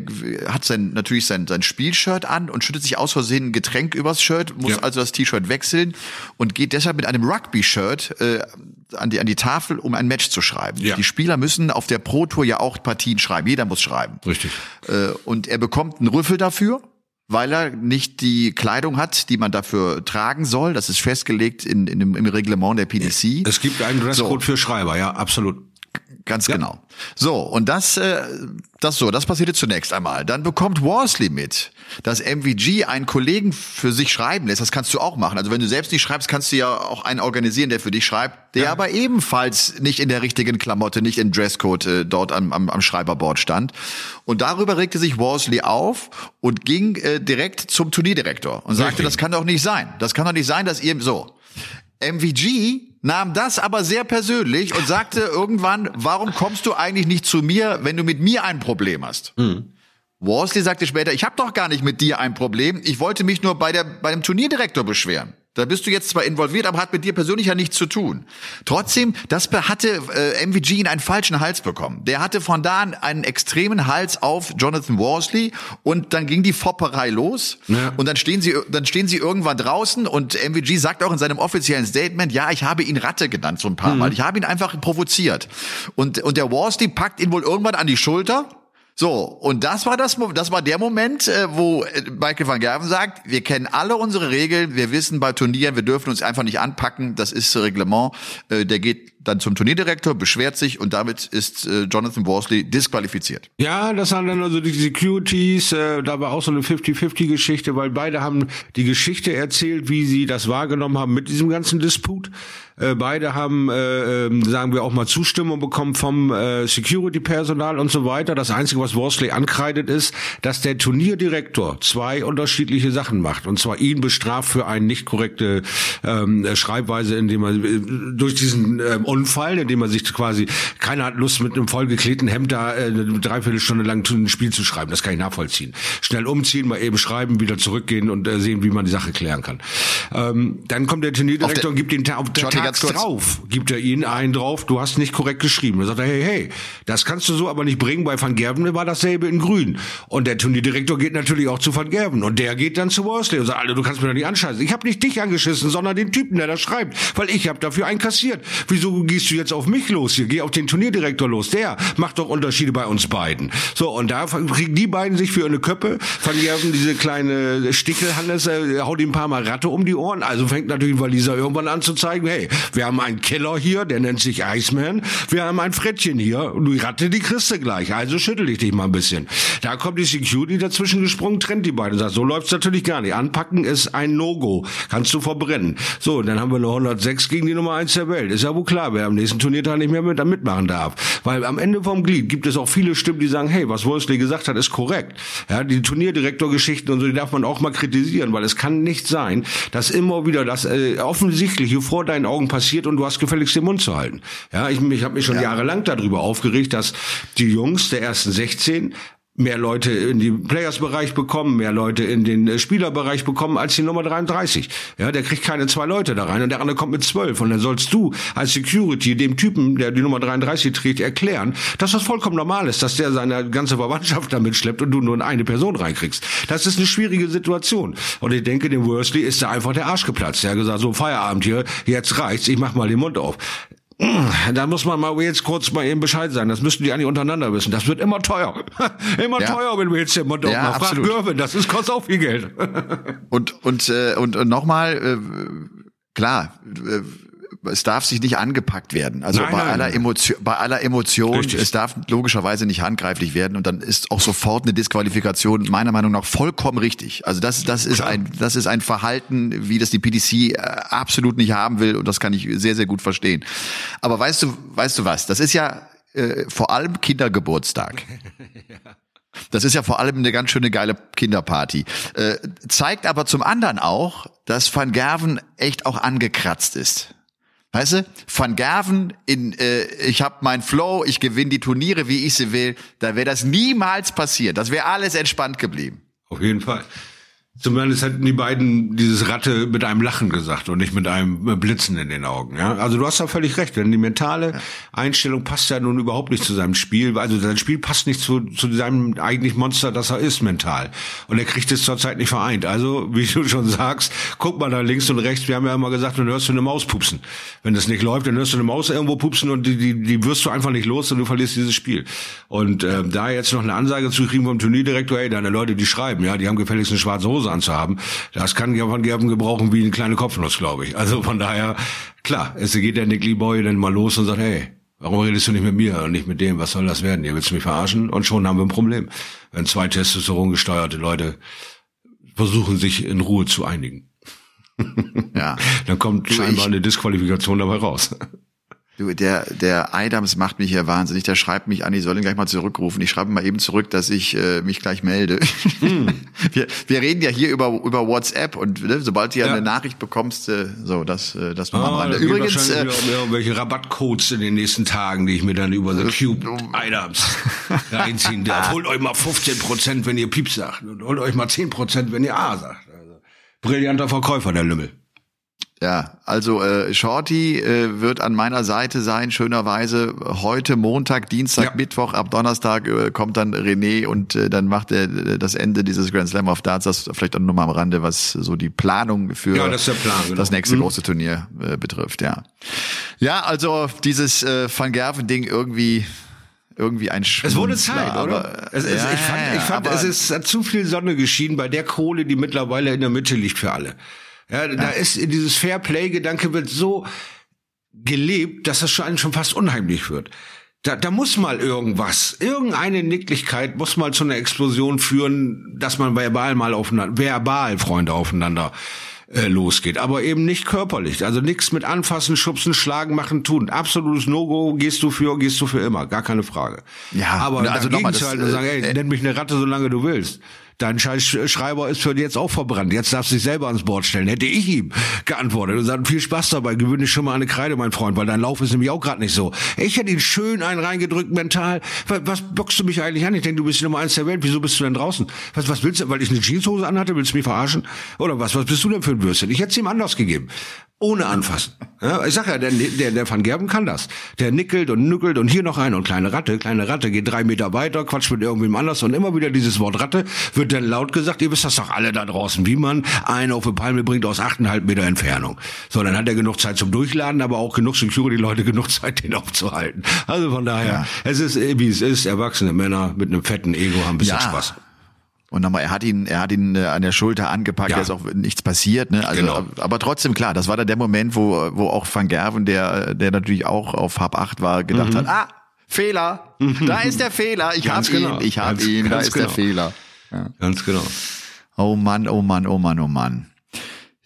hat sein, natürlich sein, sein Spielshirt an und schüttet sich aus Versehen ein Getränk übers Shirt, muss ja. also das T-Shirt wechseln und geht deshalb mit einem Rugby-Shirt äh, an die, an die Tafel, um ein Match zu schreiben. Ja. Die Spieler müssen auf der Pro Tour ja auch Partien schreiben. Jeder muss schreiben. Richtig. Äh, und er bekommt einen Rüffel dafür weil er nicht die Kleidung hat, die man dafür tragen soll. Das ist festgelegt in, in dem, im Reglement der PDC. Es gibt einen Dresscode so. für Schreiber, ja, absolut. Ganz ja. genau. So, und das, äh, das so, das passierte zunächst einmal. Dann bekommt Worsley mit, dass MVG einen Kollegen für sich schreiben lässt. Das kannst du auch machen. Also wenn du selbst nicht schreibst, kannst du ja auch einen organisieren, der für dich schreibt, der ja. aber ebenfalls nicht in der richtigen Klamotte, nicht im Dresscode äh, dort am, am, am Schreiberboard stand. Und darüber regte sich Worsley auf und ging äh, direkt zum Turnierdirektor und sagte, Richtig. das kann doch nicht sein. Das kann doch nicht sein, dass ihr so. MVG nahm das aber sehr persönlich und sagte irgendwann, warum kommst du eigentlich nicht zu mir, wenn du mit mir ein Problem hast? Mhm. Worsley sagte später, ich habe doch gar nicht mit dir ein Problem, ich wollte mich nur bei, der, bei dem Turnierdirektor beschweren. Da bist du jetzt zwar involviert, aber hat mit dir persönlich ja nichts zu tun. Trotzdem, das hatte äh, MVG in einen falschen Hals bekommen. Der hatte von da an einen extremen Hals auf Jonathan Worsley und dann ging die Fopperei los ja. und dann stehen sie dann stehen sie irgendwann draußen und MVG sagt auch in seinem offiziellen Statement, ja, ich habe ihn Ratte genannt so ein paar mhm. Mal. Ich habe ihn einfach provoziert. Und und der Worsley packt ihn wohl irgendwann an die Schulter so, und das war das, das war der Moment, äh, wo äh, Michael van Gerven sagt, wir kennen alle unsere Regeln, wir wissen bei Turnieren, wir dürfen uns einfach nicht anpacken, das ist Reglement. Äh, der geht dann zum Turnierdirektor, beschwert sich und damit ist äh, Jonathan Worsley disqualifiziert. Ja, das waren dann also die Securities, äh, da war auch so eine 50-50-Geschichte, weil beide haben die Geschichte erzählt, wie sie das wahrgenommen haben mit diesem ganzen Disput. Äh, beide haben, äh, äh, sagen wir auch mal, Zustimmung bekommen vom äh, Security-Personal und so weiter. Das Einzige, was Worsley ankreidet, ist, dass der Turnierdirektor zwei unterschiedliche Sachen macht. Und zwar ihn bestraft für eine nicht korrekte ähm, Schreibweise, indem er äh, durch diesen äh, Unfall, indem er sich quasi, keiner hat Lust mit einem vollgeklebten Hemd da äh, eine Dreiviertelstunde lang ein Spiel zu schreiben. Das kann ich nachvollziehen. Schnell umziehen, mal eben schreiben, wieder zurückgehen und äh, sehen, wie man die Sache klären kann. Ähm, dann kommt der Turnierdirektor der, und gibt den auf der Tags drauf, gibt er ihnen einen drauf, du hast nicht korrekt geschrieben. Da sagt er, hey, hey, das kannst du so aber nicht bringen. Bei Van Gerven war dasselbe in grün. Und der Turnierdirektor geht natürlich auch zu Van Gerven. Und der geht dann zu Worsley und sagt, Alter, du kannst mir doch nicht anscheißen. Ich habe nicht dich angeschissen, sondern den Typen, der das schreibt. Weil ich habe dafür einkassiert. Wieso gehst du jetzt auf mich los hier? Geh auf den Turnierdirektor los. Der macht doch Unterschiede bei uns beiden. So, und da kriegen die beiden sich für eine Köppe. Van Gerven, diese kleine Stichelhannes, äh, haut ihm ein paar Mal Ratte um die Ohren. Also fängt natürlich Waliser irgendwann an zu zeigen, hey, wir haben einen Killer hier, der nennt sich Iceman. Wir haben ein Frettchen hier. Und die Ratte, die kriegst du gleich. Also schüttel ich dich mal ein bisschen. Da kommt die Security dazwischen gesprungen, trennt die beiden. Sagt, so läuft's natürlich gar nicht. Anpacken ist ein No-Go. Kannst du verbrennen. So, dann haben wir eine 106 gegen die Nummer 1 der Welt. Ist ja wohl klar, wer am nächsten Turniertag nicht mehr mit, da mitmachen darf. Weil am Ende vom Glied gibt es auch viele Stimmen, die sagen, hey, was Wolfsley gesagt hat, ist korrekt. Ja, die Turnierdirektorgeschichten und so, die darf man auch mal kritisieren, weil es kann nicht sein, dass immer wieder das äh, Offensichtliche vor deinen Augen passiert und du hast gefälligst den Mund zu halten. Ja, ich, ich habe mich schon ja. jahrelang darüber aufgeregt, dass die Jungs der ersten 16 mehr Leute in den Players-Bereich bekommen, mehr Leute in den äh, Spielerbereich bekommen als die Nummer 33. Ja, der kriegt keine zwei Leute da rein und der andere kommt mit zwölf. Und dann sollst du als Security dem Typen, der die Nummer 33 trägt, erklären, dass das vollkommen normal ist, dass der seine ganze Verwandtschaft damit schleppt und du nur in eine Person reinkriegst. Das ist eine schwierige Situation. Und ich denke, dem Worsley ist da einfach der Arsch geplatzt. Der hat gesagt, so Feierabend hier, jetzt reicht's, ich mach mal den Mund auf. Da muss man mal jetzt kurz mal eben Bescheid sagen. Das müssten die eigentlich untereinander wissen. Das wird immer teuer. immer ja. teuer, wenn wir jetzt den Mund ja, aufmachen. Frag Görwin, das ist, kostet auch viel Geld. und, und, äh, und, und nochmal, äh, klar, äh, es darf sich nicht angepackt werden. Also nein, bei, nein, aller nein. Emotion, bei aller Emotion, Richtig. es darf logischerweise nicht handgreiflich werden und dann ist auch sofort eine Disqualifikation meiner Meinung nach vollkommen richtig. Also das, das ist ein, das ist ein Verhalten, wie das die PDC äh, absolut nicht haben will und das kann ich sehr, sehr gut verstehen. Aber weißt du, weißt du was? Das ist ja äh, vor allem Kindergeburtstag. ja. Das ist ja vor allem eine ganz schöne geile Kinderparty. Äh, zeigt aber zum anderen auch, dass Van Gerven echt auch angekratzt ist. Weißt du, Van Gerven in äh, ich habe mein Flow, ich gewinne die Turniere, wie ich sie will, da wäre das niemals passiert. Das wäre alles entspannt geblieben. Auf jeden Fall. Zumindest hätten die beiden dieses Ratte mit einem Lachen gesagt und nicht mit einem Blitzen in den Augen. Ja? Also du hast da völlig recht, denn die mentale Einstellung passt ja nun überhaupt nicht zu seinem Spiel. Also sein Spiel passt nicht zu, zu seinem eigentlich Monster, das er ist mental. Und er kriegt es zurzeit nicht vereint. Also, wie du schon sagst, guck mal da links und rechts. Wir haben ja immer gesagt, dann hörst du eine Maus pupsen. Wenn das nicht läuft, dann hörst du eine Maus irgendwo pupsen und die, die, die wirst du einfach nicht los und du verlierst dieses Spiel. Und äh, da jetzt noch eine Ansage zu kriegen vom Turnierdirektor, ey, deine Leute, die schreiben, ja, die haben gefälligst eine schwarze Hose anzuhaben. Das kann Gerben gebrauchen wie eine kleine Kopfnuss, glaube ich. Also von daher, klar, es geht der Nick Boy dann mal los und sagt, hey, Warum redest du nicht mit mir und nicht mit dem? Was soll das werden? Ihr willst du mich verarschen? Und schon haben wir ein Problem. Wenn zwei Testosteron gesteuerte Leute versuchen, sich in Ruhe zu einigen. Ja. Dann kommt scheinbar eine Disqualifikation dabei raus. Du, der, der Adams macht mich hier wahnsinnig. Der schreibt mich an, ich soll ihn gleich mal zurückrufen. Ich schreibe mal eben zurück, dass ich äh, mich gleich melde. Hm. Wir, wir reden ja hier über, über WhatsApp und ne, sobald du ja, ja, eine Nachricht bekommst, äh, so, das, äh, das machen wir. Ah, Übrigens. Äh, irgendwelche Rabattcodes in den nächsten Tagen, die ich mir dann über The Cube Adams reinziehen darf. Holt euch mal 15 Prozent, wenn ihr Piep sagt. Und holt euch mal 10 Prozent, wenn ihr A sagt. Also, brillanter Verkäufer, der Lümmel. Ja, also äh, Shorty äh, wird an meiner Seite sein, schönerweise heute Montag, Dienstag, ja. Mittwoch, ab Donnerstag äh, kommt dann René und äh, dann macht er das Ende dieses Grand Slam of Darts, das vielleicht auch nochmal am Rande, was so die Planung für ja, das, Plan, genau. das nächste mhm. große Turnier äh, betrifft, ja. Ja, also dieses äh, Van Gerven-Ding irgendwie irgendwie ein Schmunzler, Es wurde Zeit, oder? Es ist, ja, ich fand, ich fand es ist zu viel Sonne geschienen bei der Kohle, die mittlerweile in der Mitte liegt für alle. Ja, ja. da ist dieses Fairplay-Gedanke wird so gelebt, dass das schon, schon fast unheimlich wird. Da, da muss mal irgendwas, irgendeine Nicklichkeit muss mal zu einer Explosion führen, dass man verbal mal aufeinander, verbal Freunde aufeinander äh, losgeht, aber eben nicht körperlich. Also nichts mit anfassen, schubsen, schlagen, machen, tun. Absolutes No-Go, gehst du für, gehst du für immer, gar keine Frage. Ja, aber also dagegen zu halten und sagen, ey, äh, nenn mich eine Ratte, solange du willst dein scheiß Schreiber ist für jetzt auch verbrannt. Jetzt darfst du dich selber ans Board stellen. Hätte ich ihm geantwortet und gesagt, viel Spaß dabei, gewöhne dich schon mal eine Kreide, mein Freund, weil dein Lauf ist nämlich auch gerade nicht so. Ich hätte ihn schön einen reingedrückt mental. Was bockst du mich eigentlich an? Ich denke, du bist die Nummer eins der Welt. Wieso bist du denn draußen? Was, was willst du? Weil ich eine Jeanshose anhatte, willst du mich verarschen? Oder was? Was bist du denn für ein Würstchen? Ich hätte es ihm anders gegeben ohne anfassen. Ja, ich sag ja, der, der, der Van Gerben kann das. Der nickelt und nückelt und hier noch ein und kleine Ratte, kleine Ratte geht drei Meter weiter, quatscht mit irgendwem anders und immer wieder dieses Wort Ratte wird dann laut gesagt, ihr wisst das doch alle da draußen, wie man einen auf eine Palme bringt aus achteinhalb Meter Entfernung. So, dann hat er genug Zeit zum Durchladen, aber auch genug Security-Leute genug Zeit, den aufzuhalten. Also von daher, ja. es ist, wie es ist, erwachsene Männer mit einem fetten Ego haben ein bisschen ja. Spaß. Und nochmal, er hat ihn, er hat ihn äh, an der Schulter angepackt, ja. da ist auch nichts passiert, ne? Also, genau. aber trotzdem klar, das war dann der Moment, wo, wo auch Van Gerven, der, der natürlich auch auf Hab 8 war, gedacht mhm. hat, ah, Fehler, da ist der Fehler, ich hab genau. ihn, ich hab ganz, ihn, da ist genau. der Fehler. Ja. Ganz genau. Oh Mann, oh Mann, oh Mann, oh Mann.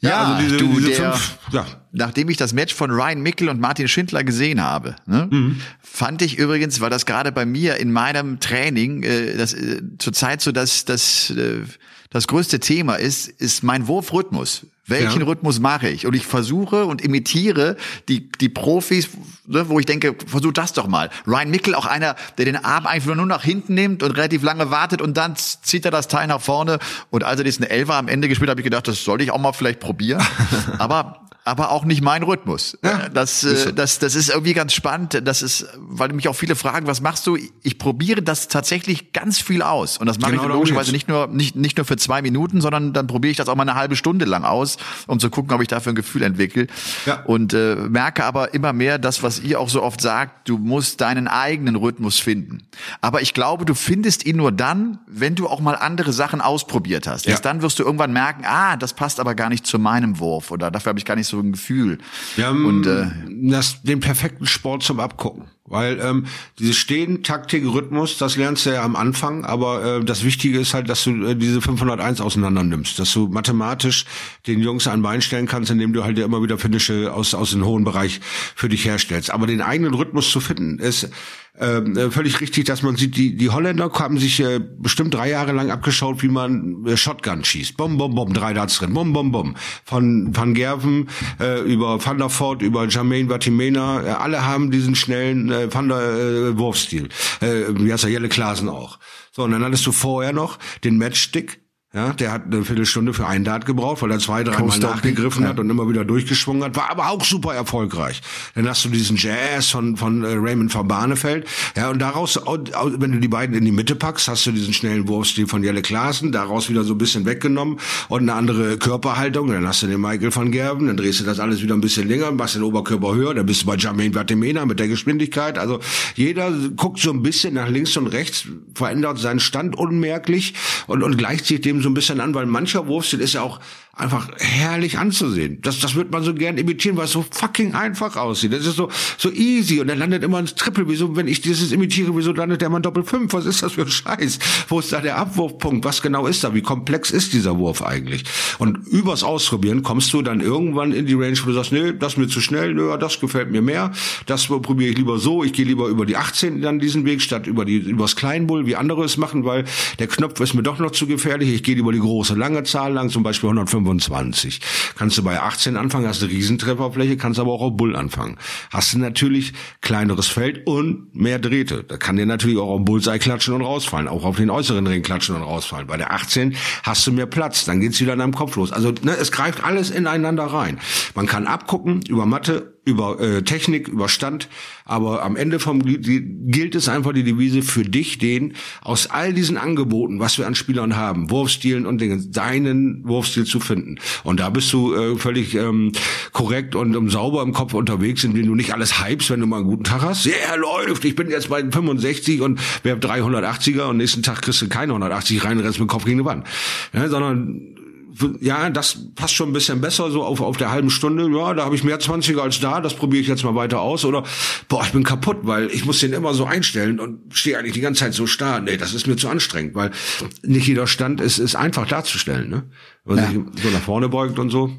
Ja, ja also diese, du, diese der, fünf, ja. Nachdem ich das Match von Ryan Mickel und Martin Schindler gesehen habe, ne, mhm. fand ich übrigens, weil das gerade bei mir in meinem Training äh, das äh, zurzeit so das das äh, das größte Thema ist, ist mein Wurfrhythmus. Welchen ja. Rhythmus mache ich? Und ich versuche und imitiere die, die Profis, ne, wo ich denke, versuch das doch mal. Ryan Mickel, auch einer, der den Arm einfach nur nach hinten nimmt und relativ lange wartet und dann zieht er das Teil nach vorne. Und als er diesen Elfer am Ende gespielt hat, habe ich gedacht, das sollte ich auch mal vielleicht probieren. Aber aber auch nicht mein Rhythmus. Ja, das, äh, das, das ist irgendwie ganz spannend. Das ist, weil mich auch viele fragen, was machst du? Ich probiere das tatsächlich ganz viel aus. Und das mache genau ich logischerweise nicht nur, nicht, nicht nur für zwei Minuten, sondern dann probiere ich das auch mal eine halbe Stunde lang aus, um zu gucken, ob ich dafür ein Gefühl entwickle. Ja. Und äh, merke aber immer mehr das, was ihr auch so oft sagt, du musst deinen eigenen Rhythmus finden. Aber ich glaube, du findest ihn nur dann, wenn du auch mal andere Sachen ausprobiert hast. Ja. Erst dann wirst du irgendwann merken, ah, das passt aber gar nicht zu meinem Wurf oder dafür habe ich gar nicht so so ein Gefühl. Wir haben und, äh, das, den perfekten Sport zum Abgucken. Weil ähm, dieses Stehen, Taktik, Rhythmus, das lernst du ja am Anfang, aber äh, das Wichtige ist halt, dass du äh, diese 501 auseinander nimmst, dass du mathematisch den Jungs ein Bein stellen kannst, indem du halt ja immer wieder Finische aus, aus dem hohen Bereich für dich herstellst. Aber den eigenen Rhythmus zu finden, ist ähm, äh, völlig richtig, dass man sieht, die, die Holländer haben sich äh, bestimmt drei Jahre lang abgeschaut, wie man äh, Shotgun schießt. Bom, bom, bom, drei Darts drin, bom, bom, bom. Von Van Gerven äh, über Van der Voort, über Jermaine Vatimena, äh, alle haben diesen schnellen äh, Van der äh, Wurfstil. Äh, wie heißt er, Jelle Klasen auch. So, und dann hattest du vorher noch den Matchstick, ja, der hat eine Viertelstunde für einen Dart gebraucht, weil er zwei, dreimal nachgegriffen ja. hat und immer wieder durchgeschwungen hat, war aber auch super erfolgreich. Dann hast du diesen Jazz von, von äh, Raymond van Barneveld. Ja, und daraus, wenn du die beiden in die Mitte packst, hast du diesen schnellen Wurfstil von Jelle Klaassen, daraus wieder so ein bisschen weggenommen und eine andere Körperhaltung. Dann hast du den Michael van Gerben, dann drehst du das alles wieder ein bisschen länger, machst den Oberkörper höher, dann bist du bei Jermaine Vatimena mit der Geschwindigkeit. Also jeder guckt so ein bisschen nach links und rechts, verändert seinen Stand unmerklich und, und gleicht sich dem so ein bisschen an, weil mancher Wurfstil ist ja auch einfach herrlich anzusehen. Das, das wird man so gern imitieren, weil es so fucking einfach aussieht. Das ist so, so easy und er landet immer ins Triple. Wieso, wenn ich dieses imitiere, wieso landet der mal Doppel 5? Was ist das für ein Scheiß? Wo ist da der Abwurfpunkt? Was genau ist da? Wie komplex ist dieser Wurf eigentlich? Und übers Ausprobieren kommst du dann irgendwann in die Range, wo du sagst, nee, das ist mir zu schnell, nö, das gefällt mir mehr. Das probiere ich lieber so. Ich gehe lieber über die 18 dann diesen Weg, statt über die, übers Kleinbull, wie andere es machen, weil der Knopf ist mir doch noch zu gefährlich. Ich gehe lieber die große lange Zahl lang, zum Beispiel 105 25. Kannst du bei 18 anfangen, hast eine Riesentrefferfläche, kannst aber auch auf Bull anfangen. Hast du natürlich kleineres Feld und mehr Drähte. Da kann dir natürlich auch auf Bullseye klatschen und rausfallen, auch auf den äußeren Ring klatschen und rausfallen. Bei der 18 hast du mehr Platz, dann geht's wieder in deinem Kopf los. Also ne, es greift alles ineinander rein. Man kann abgucken über Mathe, über äh, Technik, über Stand, aber am Ende vom gilt es einfach die Devise für dich, den aus all diesen Angeboten, was wir an Spielern haben, Wurfstilen und Dingen, deinen Wurfstil zu finden. Und da bist du äh, völlig ähm, korrekt und um, sauber im Kopf unterwegs, indem du nicht alles hypst, wenn du mal einen guten Tag hast. Sehr läuft, ich bin jetzt bei 65 und wer 380er und nächsten Tag kriegst du keine 180 rein, rennst mit dem Kopf gegen die Wand. Ja, sondern ja, das passt schon ein bisschen besser, so auf, auf der halben Stunde. Ja, da habe ich mehr 20er als da, das probiere ich jetzt mal weiter aus. Oder, boah, ich bin kaputt, weil ich muss den immer so einstellen und stehe eigentlich die ganze Zeit so starr. Nee, das ist mir zu anstrengend, weil nicht jeder Stand ist, ist einfach darzustellen, ne? Wenn man ja. sich so nach vorne beugt und so.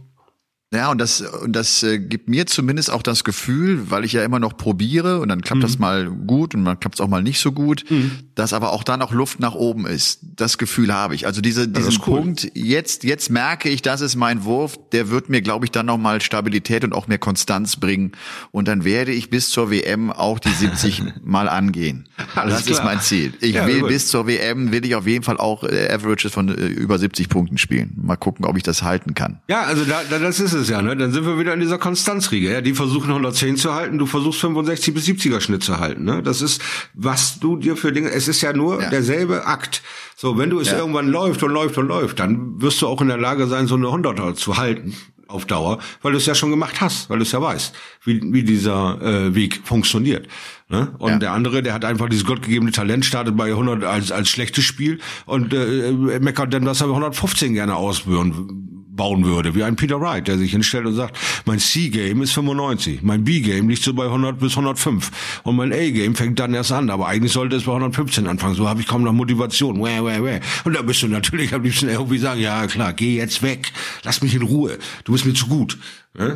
Ja, und das, und das äh, gibt mir zumindest auch das Gefühl, weil ich ja immer noch probiere und dann klappt mhm. das mal gut und dann klappt es auch mal nicht so gut, mhm. dass aber auch da noch Luft nach oben ist. Das Gefühl habe ich. Also diese, diesen cool. Punkt, jetzt, jetzt merke ich, das ist mein Wurf, der wird mir, glaube ich, dann nochmal Stabilität und auch mehr Konstanz bringen. Und dann werde ich bis zur WM auch die 70 mal angehen. Alles das klar. ist mein Ziel. Ich ja, will gut. bis zur WM, will ich auf jeden Fall auch äh, Averages von äh, über 70 Punkten spielen. Mal gucken, ob ich das halten kann. Ja, also da, da, das ist es ja, ne? Dann sind wir wieder in dieser Konstanzriege. Ja? Die versuchen 110 zu halten, du versuchst 65 bis 70er Schnitt zu halten. Ne? Das ist, was du dir für Dinge. Es ist ja nur ja. derselbe Akt. So, wenn du es ja. irgendwann läuft und läuft und läuft, dann wirst du auch in der Lage sein, so eine 100er zu halten auf Dauer, weil du es ja schon gemacht hast, weil du es ja weißt, wie, wie dieser äh, Weg funktioniert. Ne? Und ja. der andere, der hat einfach dieses gottgegebene Talent, startet bei 100 als, als schlechtes Spiel und äh, meckert dann, dass er 115 gerne ausführen bauen würde, wie ein Peter Wright, der sich hinstellt und sagt, mein C-Game ist 95, mein B-Game liegt so bei 100 bis 105 und mein A-Game fängt dann erst an, aber eigentlich sollte es bei 115 anfangen, so habe ich kaum noch Motivation, wäh, wäh, wäh. und da bist du natürlich am liebsten irgendwie sagen, ja klar, geh jetzt weg, lass mich in Ruhe, du bist mir zu gut.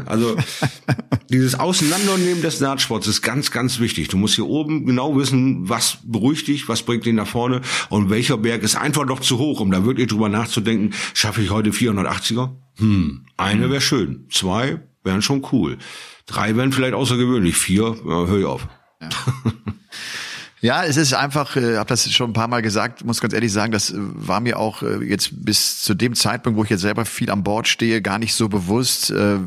Also dieses Auseinandernehmen des Dartsports ist ganz, ganz wichtig. Du musst hier oben genau wissen, was beruhigt dich, was bringt dich nach vorne und welcher Berg ist einfach noch zu hoch, um da wirklich drüber nachzudenken, schaffe ich heute 480er? Hm, eine wäre schön, zwei wären schon cool, drei wären vielleicht außergewöhnlich, vier, ja, hör ich auf. Ja. Ja, es ist einfach, äh, habe das schon ein paar Mal gesagt, muss ganz ehrlich sagen, das äh, war mir auch äh, jetzt bis zu dem Zeitpunkt, wo ich jetzt selber viel an Bord stehe, gar nicht so bewusst, äh,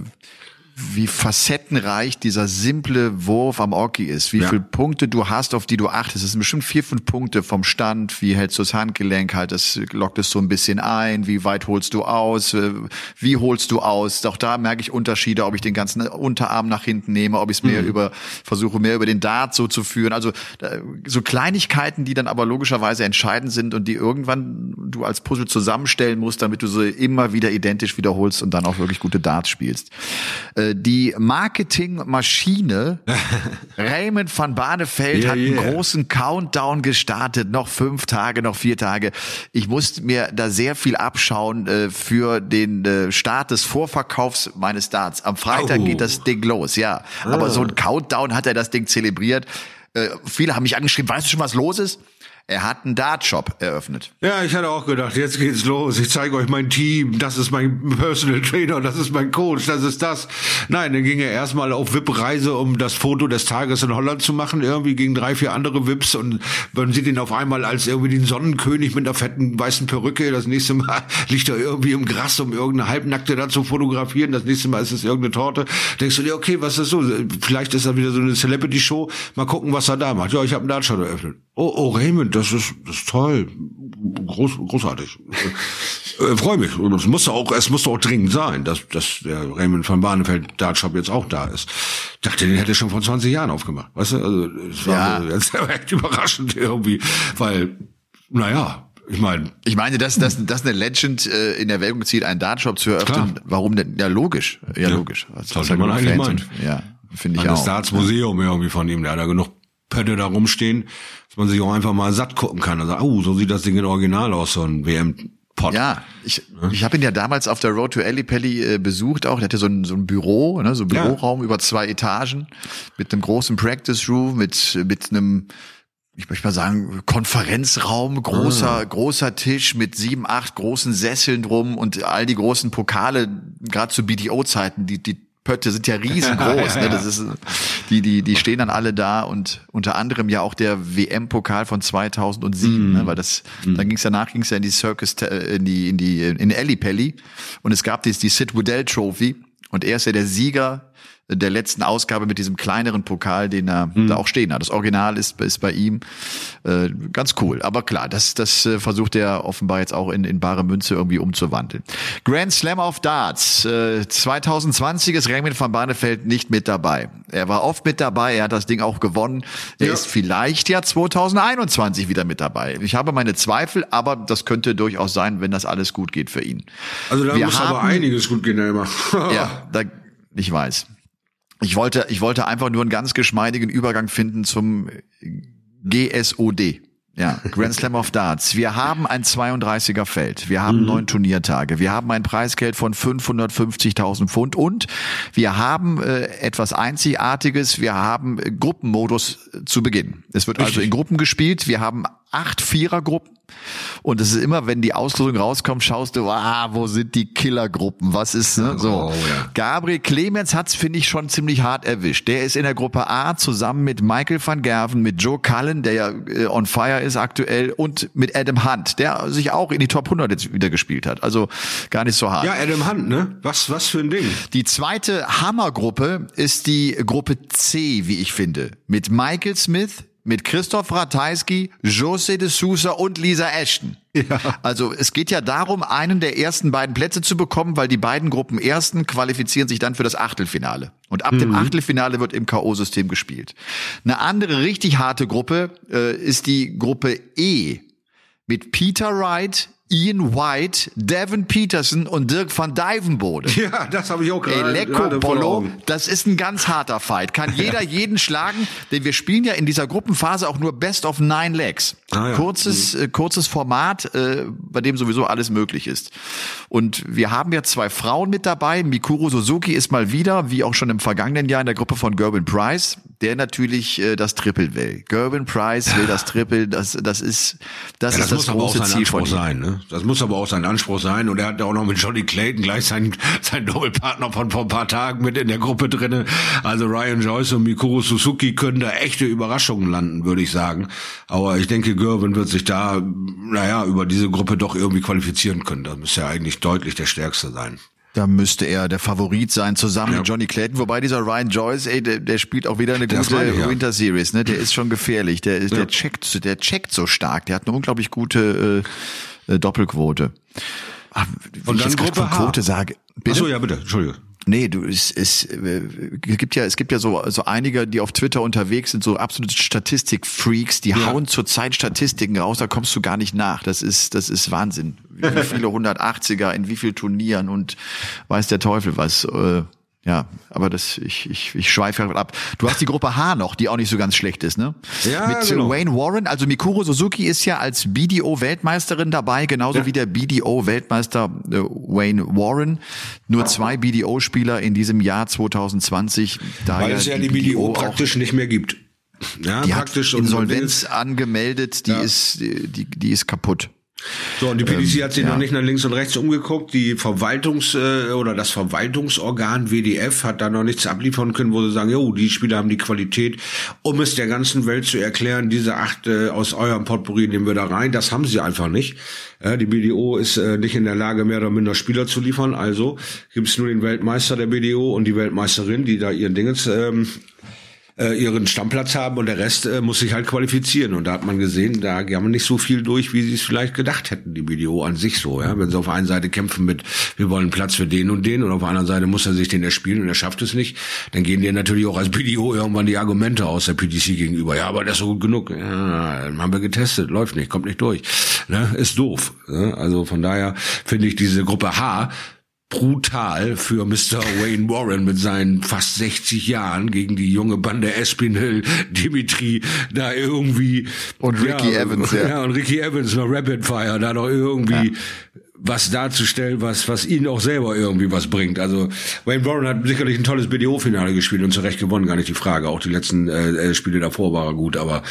wie facettenreich dieser simple Wurf am Orki ist, wie ja. viele Punkte du hast, auf die du achtest. Es sind bestimmt vier, fünf Punkte vom Stand, wie hältst du das Handgelenk halt, das lockt es so ein bisschen ein, wie weit holst du aus, äh, wie holst du aus. Auch da merke ich Unterschiede, ob ich den ganzen Unterarm nach hinten nehme, ob ich es mehr mhm. über, versuche mehr über den Dart so zu führen. Also so Kleinigkeiten, die dann aber logischerweise entscheidend sind und die irgendwann du als Puzzle zusammenstellen musst, damit du sie immer wieder identisch wiederholst und dann auch wirklich gute Darts spielst. Äh, die Marketingmaschine Raymond van Barneveld yeah, hat einen yeah. großen Countdown gestartet. Noch fünf Tage, noch vier Tage. Ich musste mir da sehr viel abschauen äh, für den äh, Start des Vorverkaufs meines Darts. Am Freitag oh. geht das Ding los, ja. Aber so ein Countdown hat er das Ding zelebriert. Äh, viele haben mich angeschrieben, weißt du schon, was los ist? Er hat einen Dartshop eröffnet. Ja, ich hatte auch gedacht, jetzt geht's los. Ich zeige euch mein Team. Das ist mein Personal Trainer. Das ist mein Coach. Das ist das. Nein, dann ging er erstmal auf VIP-Reise, um das Foto des Tages in Holland zu machen. Irgendwie gegen drei, vier andere VIPs. Und man sieht ihn auf einmal als irgendwie den Sonnenkönig mit einer fetten weißen Perücke. Das nächste Mal liegt er irgendwie im Gras, um irgendeine Halbnackte da zu fotografieren. Das nächste Mal ist es irgendeine Torte. Denkst du dir, okay, was ist so? Vielleicht ist er wieder so eine Celebrity-Show. Mal gucken, was er da macht. Ja, ich habe einen Dartshop eröffnet. Oh, oh, Raymond, das ist, das ist toll. Groß, großartig. äh, Freue mich. Und es musste auch, es musste auch dringend sein, dass, dass der Raymond van Barneveld Dartshop jetzt auch da ist. Ich dachte, den hätte schon vor 20 Jahren aufgemacht. Weißt du? Also, es war, ja. das war echt überraschend irgendwie, weil, naja, ich meine. Ich meine, dass, dass, dass eine Legend äh, in Erwägung zieht, einen Dartshop zu eröffnen. Klar. Warum denn? Ja, logisch. Ja, ja logisch. Das sollte man eigentlich meinen. Ja, finde ich auch. Das Darts-Museum ja. irgendwie von ihm, der hat da genug Pötte da rumstehen, dass man sich auch einfach mal satt gucken kann. Also, oh, so sieht das Ding in Original aus, so ein WM. Pot. Ja, ich, ich habe ihn ja damals auf der Road to Ellipelli äh, besucht auch. Der hatte so ein, so ein Büro, ne, so ein Büroraum ja. über zwei Etagen mit einem großen Practice Room, mit, mit einem ich möchte mal sagen, Konferenzraum, großer, ah. großer Tisch mit sieben, acht großen Sesseln drum und all die großen Pokale, gerade zu BDO-Zeiten, die, die Pötte sind ja riesengroß. Ne? Das ist, die, die, die stehen dann alle da und unter anderem ja auch der WM-Pokal von 2007, mm. ne? weil das, mm. dann ging's danach ging's ja in die Circus, äh, in die, in die, in Ellipelli und es gab die, die Sid Woodell Trophy und er ist ja der Sieger der letzten Ausgabe mit diesem kleineren Pokal, den er hm. da auch stehen hat. Das Original ist, ist bei ihm äh, ganz cool. Aber klar, das, das äh, versucht er offenbar jetzt auch in, in bare Münze irgendwie umzuwandeln. Grand Slam of Darts. Äh, 2020 ist Raymond van Barneveld nicht mit dabei. Er war oft mit dabei, er hat das Ding auch gewonnen. Er ja. ist vielleicht ja 2021 wieder mit dabei. Ich habe meine Zweifel, aber das könnte durchaus sein, wenn das alles gut geht für ihn. Also da Wir muss haben, aber einiges gut gehen, Elmar. ja, da, ich weiß. Ich wollte, ich wollte einfach nur einen ganz geschmeidigen Übergang finden zum GSOD. Ja, Grand Slam of Darts. Wir haben ein 32er Feld. Wir haben mhm. neun Turniertage. Wir haben ein Preisgeld von 550.000 Pfund und wir haben äh, etwas Einzigartiges. Wir haben Gruppenmodus zu Beginn. Es wird also in Gruppen gespielt. Wir haben acht Vierergruppen und es ist immer, wenn die Auslosung rauskommt, schaust du, ah, wo sind die Killergruppen? Was ist ne? so? Oh, ja. Gabriel Clemens hat's finde ich schon ziemlich hart erwischt. Der ist in der Gruppe A zusammen mit Michael van Gerven, mit Joe Cullen, der ja äh, on fire ist aktuell und mit Adam Hunt, der sich auch in die Top 100 jetzt wieder gespielt hat. Also gar nicht so hart. Ja, Adam Hunt, ne? Was was für ein Ding. Die zweite Hammergruppe ist die Gruppe C, wie ich finde, mit Michael Smith, mit Christoph Ratajski, Jose de Sousa und Lisa Ashton. Ja. Also es geht ja darum, einen der ersten beiden Plätze zu bekommen, weil die beiden Gruppen ersten qualifizieren sich dann für das Achtelfinale. Und ab mhm. dem Achtelfinale wird im K.O.-System gespielt. Eine andere richtig harte Gruppe äh, ist die Gruppe E mit Peter Wright, Ian White, Devin Peterson und Dirk van Dijvenbode. Ja, das habe ich auch gerade. Eleco Polo, das ist ein ganz harter Fight. Kann jeder jeden schlagen, denn wir spielen ja in dieser Gruppenphase auch nur Best of Nine Legs. Ah, ja. Kurzes, mhm. äh, kurzes Format, äh, bei dem sowieso alles möglich ist. Und wir haben ja zwei Frauen mit dabei. Mikuru Suzuki ist mal wieder, wie auch schon im vergangenen Jahr in der Gruppe von Gerben Price, der natürlich äh, das Triple will. Gerben Price will das Triple, das, das ist das, ja, das ist das große Ziel von ihm. Sein, ne? Das muss aber auch sein Anspruch sein. Und er hat auch noch mit Johnny Clayton gleich seinen, seinen Doppelpartner von vor ein paar Tagen mit in der Gruppe drinne. Also Ryan Joyce und Mikuru Suzuki können da echte Überraschungen landen, würde ich sagen. Aber ich denke, Gervin wird sich da, naja, über diese Gruppe doch irgendwie qualifizieren können. Da müsste ja eigentlich deutlich der Stärkste sein. Da müsste er der Favorit sein, zusammen ja. mit Johnny Clayton. Wobei dieser Ryan Joyce, ey, der, der spielt auch wieder eine der gute ich, ja. Winter Series, ne? Der ist schon gefährlich. Der, ist, ja. der checkt, der checkt so stark. Der hat eine unglaublich gute äh, äh Doppelquote. Ach, Und dann Gruppe Quote sage. Bitte? Ach so, ja, bitte. Entschuldige. Nee, du, es, es, äh, gibt ja, es gibt ja so, so einige, die auf Twitter unterwegs sind, so absolute Statistik-Freaks, die ja. hauen zurzeit Statistiken raus, da kommst du gar nicht nach. Das ist, das ist Wahnsinn. Wie viele 180er in wie viel Turnieren und weiß der Teufel was. Äh, ja, aber das, ich, ich, ich schweife ab. Du hast die Gruppe H noch, die auch nicht so ganz schlecht ist, ne? Ja, Mit genau. Wayne Warren, also Mikuro Suzuki ist ja als BDO-Weltmeisterin dabei, genauso ja. wie der BDO-Weltmeister äh, Wayne Warren. Nur zwei BDO-Spieler in diesem Jahr 2020. Weil es ja die, die BDO, BDO praktisch nicht mehr gibt. Ja, die praktisch hat Insolvenz angemeldet, die ja. ist, die, die ist kaputt. So, und die PDC ähm, hat sich ja. noch nicht nach links und rechts umgeguckt. Die Verwaltungs- äh, oder das Verwaltungsorgan WDF hat da noch nichts abliefern können, wo sie sagen, jo, die Spieler haben die Qualität, um es der ganzen Welt zu erklären, diese acht äh, aus eurem Potpourri nehmen wir da rein. Das haben sie einfach nicht. Äh, die BDO ist äh, nicht in der Lage, mehr oder minder Spieler zu liefern. Also gibt es nur den Weltmeister der BDO und die Weltmeisterin, die da ihren Dingens ähm, äh, ihren Stammplatz haben und der Rest äh, muss sich halt qualifizieren. Und da hat man gesehen, da wir nicht so viel durch, wie sie es vielleicht gedacht hätten, die BDO an sich so. Ja? Wenn sie auf einer Seite kämpfen mit, wir wollen Platz für den und den und auf der anderen Seite muss er sich den erspielen und er schafft es nicht, dann gehen dir natürlich auch als BDO irgendwann die Argumente aus der PDC gegenüber. Ja, aber das ist so gut genug. Ja, haben wir getestet, läuft nicht, kommt nicht durch. Ne? Ist doof. Ne? Also von daher finde ich diese Gruppe H brutal für Mr. Wayne Warren mit seinen fast 60 Jahren gegen die junge Bande Espinel, Dimitri, da irgendwie und Ricky ja, Evans, ja. ja und Ricky Evans noch Rapid Fire, da noch irgendwie ja was darzustellen, was, was ihnen auch selber irgendwie was bringt. Also Wayne Warren hat sicherlich ein tolles BDO-Finale gespielt und zu Recht gewonnen, gar nicht die Frage. Auch die letzten äh, äh Spiele davor war er gut, aber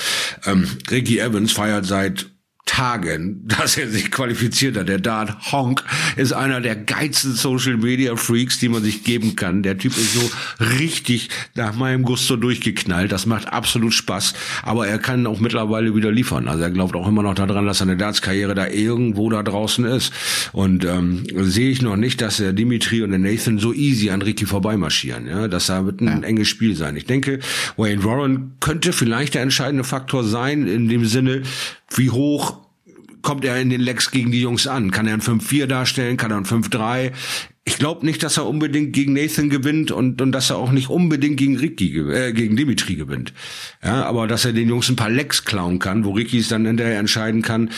ähm, Ricky Evans feiert seit Tagen, dass er sich qualifiziert hat. Der Dart Honk ist einer der geilsten Social Media Freaks, die man sich geben kann. Der Typ ist so richtig nach meinem Gusto durchgeknallt. Das macht absolut Spaß. Aber er kann auch mittlerweile wieder liefern. Also er glaubt auch immer noch daran, dass seine Darts-Karriere da irgendwo da draußen ist. Und ähm, sehe ich noch nicht, dass der Dimitri und der Nathan so easy an Ricky vorbeimarschieren. Ja, das wird ein ja. enges Spiel sein. Ich denke, Wayne Warren könnte vielleicht der entscheidende Faktor sein in dem Sinne, wie hoch kommt er in den Lecks gegen die Jungs an? Kann er ein 5-4 darstellen? Kann er ein 5-3? Ich glaube nicht, dass er unbedingt gegen Nathan gewinnt und, und dass er auch nicht unbedingt gegen Ricky, äh, gegen Dimitri gewinnt. Ja, aber dass er den Jungs ein paar Lecks klauen kann, wo Ricky es dann hinterher entscheiden kann,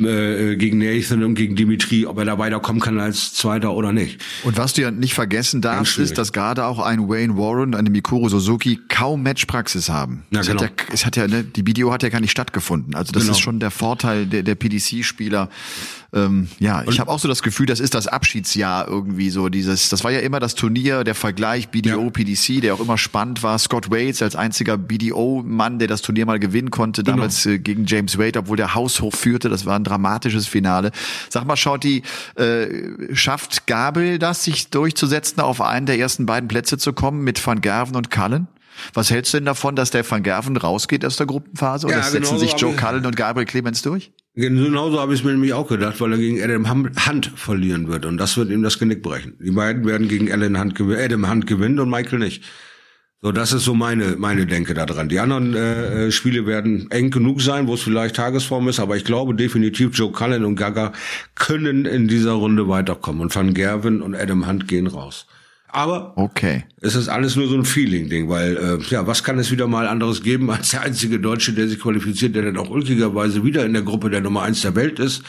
äh, gegen Nathan und gegen Dimitri, ob er da weiterkommen kann als Zweiter oder nicht. Und was du ja nicht vergessen darfst, ist, dass gerade auch ein Wayne Warren, eine Mikuro Suzuki kaum Matchpraxis haben. Ja, es, genau. hat ja, es hat ja, ne, die Video hat ja gar nicht stattgefunden. Also das genau. ist schon der Vorteil der, der PDC-Spieler. Ähm, ja, ich habe auch so das Gefühl, das ist das Abschiedsjahr irgendwie so dieses. Das war ja immer das Turnier, der Vergleich BDO ja. PDC, der auch immer spannend war. Scott Waits als einziger BDO-Mann, der das Turnier mal gewinnen konnte, genau. damals äh, gegen James Wade, obwohl der haushoch führte. Das war ein dramatisches Finale. Sag mal, die äh, schafft Gabel das, sich durchzusetzen, auf einen der ersten beiden Plätze zu kommen mit Van Gerven und Cullen? Was hältst du denn davon, dass der Van Gerven rausgeht aus der Gruppenphase? Oder ja, setzen genau sich Joe Cullen und Gabriel Clemens durch? Genauso habe ich es mir nämlich auch gedacht, weil er gegen Adam Hunt verlieren wird und das wird ihm das Genick brechen. Die beiden werden gegen Alan Hunt, Adam Hunt gewinnen und Michael nicht. So, das ist so meine meine Denke daran. Die anderen äh, äh, Spiele werden eng genug sein, wo es vielleicht Tagesform ist, aber ich glaube definitiv Joe Cullen und Gaga können in dieser Runde weiterkommen und Van Gerven und Adam Hunt gehen raus. Aber okay. es ist alles nur so ein Feeling-Ding, weil äh, ja, was kann es wieder mal anderes geben als der einzige Deutsche, der sich qualifiziert, der dann auch ulkigerweise wieder in der Gruppe der Nummer eins der Welt ist,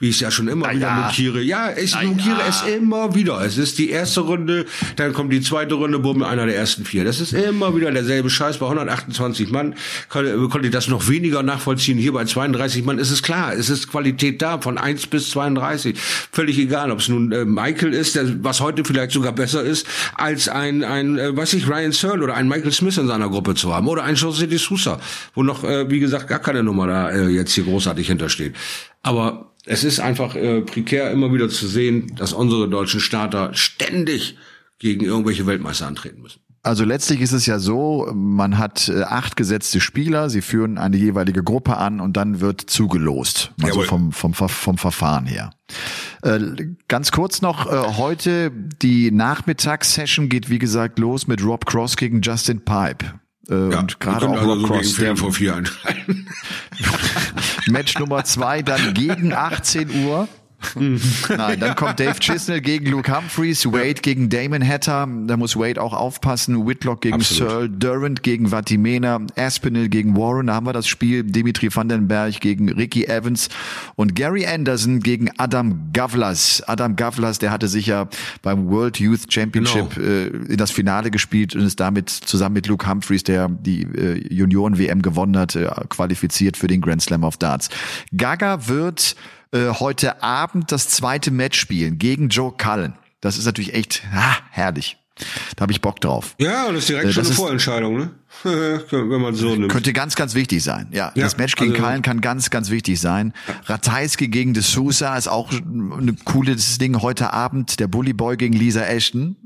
wie ich es ja schon immer Na wieder ja. notiere. Ja, ich Na notiere ja. es immer wieder. Es ist die erste Runde, dann kommt die zweite Runde, bumm, einer der ersten vier. Das ist immer wieder derselbe Scheiß. Bei 128 Mann konnte, konnte ich das noch weniger nachvollziehen. Hier bei 32 Mann ist es klar, es ist Qualität da, von 1 bis 32. Völlig egal, ob es nun äh, Michael ist, der, was heute vielleicht sogar besser ist, als ein, ein äh, weiß ich, Ryan Searle oder ein Michael Smith in seiner Gruppe zu haben oder ein José de Sousa, wo noch, äh, wie gesagt, gar keine Nummer da äh, jetzt hier großartig hintersteht. Aber es ist einfach äh, prekär immer wieder zu sehen, dass unsere deutschen Starter ständig gegen irgendwelche Weltmeister antreten müssen. Also letztlich ist es ja so, man hat äh, acht gesetzte Spieler, sie führen eine jeweilige Gruppe an und dann wird zugelost, also vom, vom, vom Verfahren her. Äh, ganz kurz noch, äh, heute die Nachmittagssession geht wie gesagt los mit Rob Cross gegen Justin Pipe. Äh, ja, und gerade auch also Rob so Cross. Der, vor vier Match Nummer zwei dann gegen 18 Uhr. Nein, dann kommt Dave Chisnell gegen Luke Humphreys, Wade gegen Damon Hatter, da muss Wade auch aufpassen, Whitlock gegen Absolut. Searle, Durant gegen Vatimena, Aspinall gegen Warren, da haben wir das Spiel, Dimitri Vandenberg gegen Ricky Evans und Gary Anderson gegen Adam Gavlas. Adam Gavlas, der hatte sich ja beim World Youth Championship genau. äh, in das Finale gespielt und ist damit zusammen mit Luke Humphreys, der die äh, Junioren-WM gewonnen hat, äh, qualifiziert für den Grand Slam of Darts. Gaga wird äh, heute Abend das zweite Match spielen gegen Joe Cullen. Das ist natürlich echt ah, herrlich. Da habe ich Bock drauf. Ja, und das ist direkt äh, schon eine Vorentscheidung, ne? Wenn man so nimmt. Könnte ganz, ganz wichtig sein. Ja, ja das Match gegen also, Kallen kann ganz, ganz wichtig sein. Ratajski gegen De Sousa ist auch ein cooles Ding heute Abend. Der Bully Boy gegen Lisa Ashton.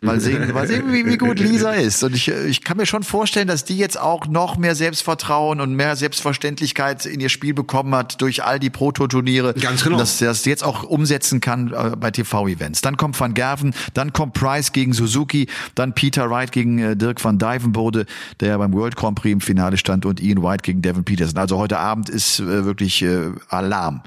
Mal sehen, mal sehen wie, wie gut Lisa ist. Und ich, ich kann mir schon vorstellen, dass die jetzt auch noch mehr Selbstvertrauen und mehr Selbstverständlichkeit in ihr Spiel bekommen hat durch all die Proto-Turniere. Ganz genau. Dass das jetzt auch umsetzen kann äh, bei TV-Events. Dann kommt Van Gerven, dann kommt Price gegen Suzuki, dann Peter Wright gegen äh, Dirk van Dijvenbode der ja beim World Grand Prix im Finale stand und Ian White gegen Devin Peterson. Also heute Abend ist äh, wirklich äh, Alarm.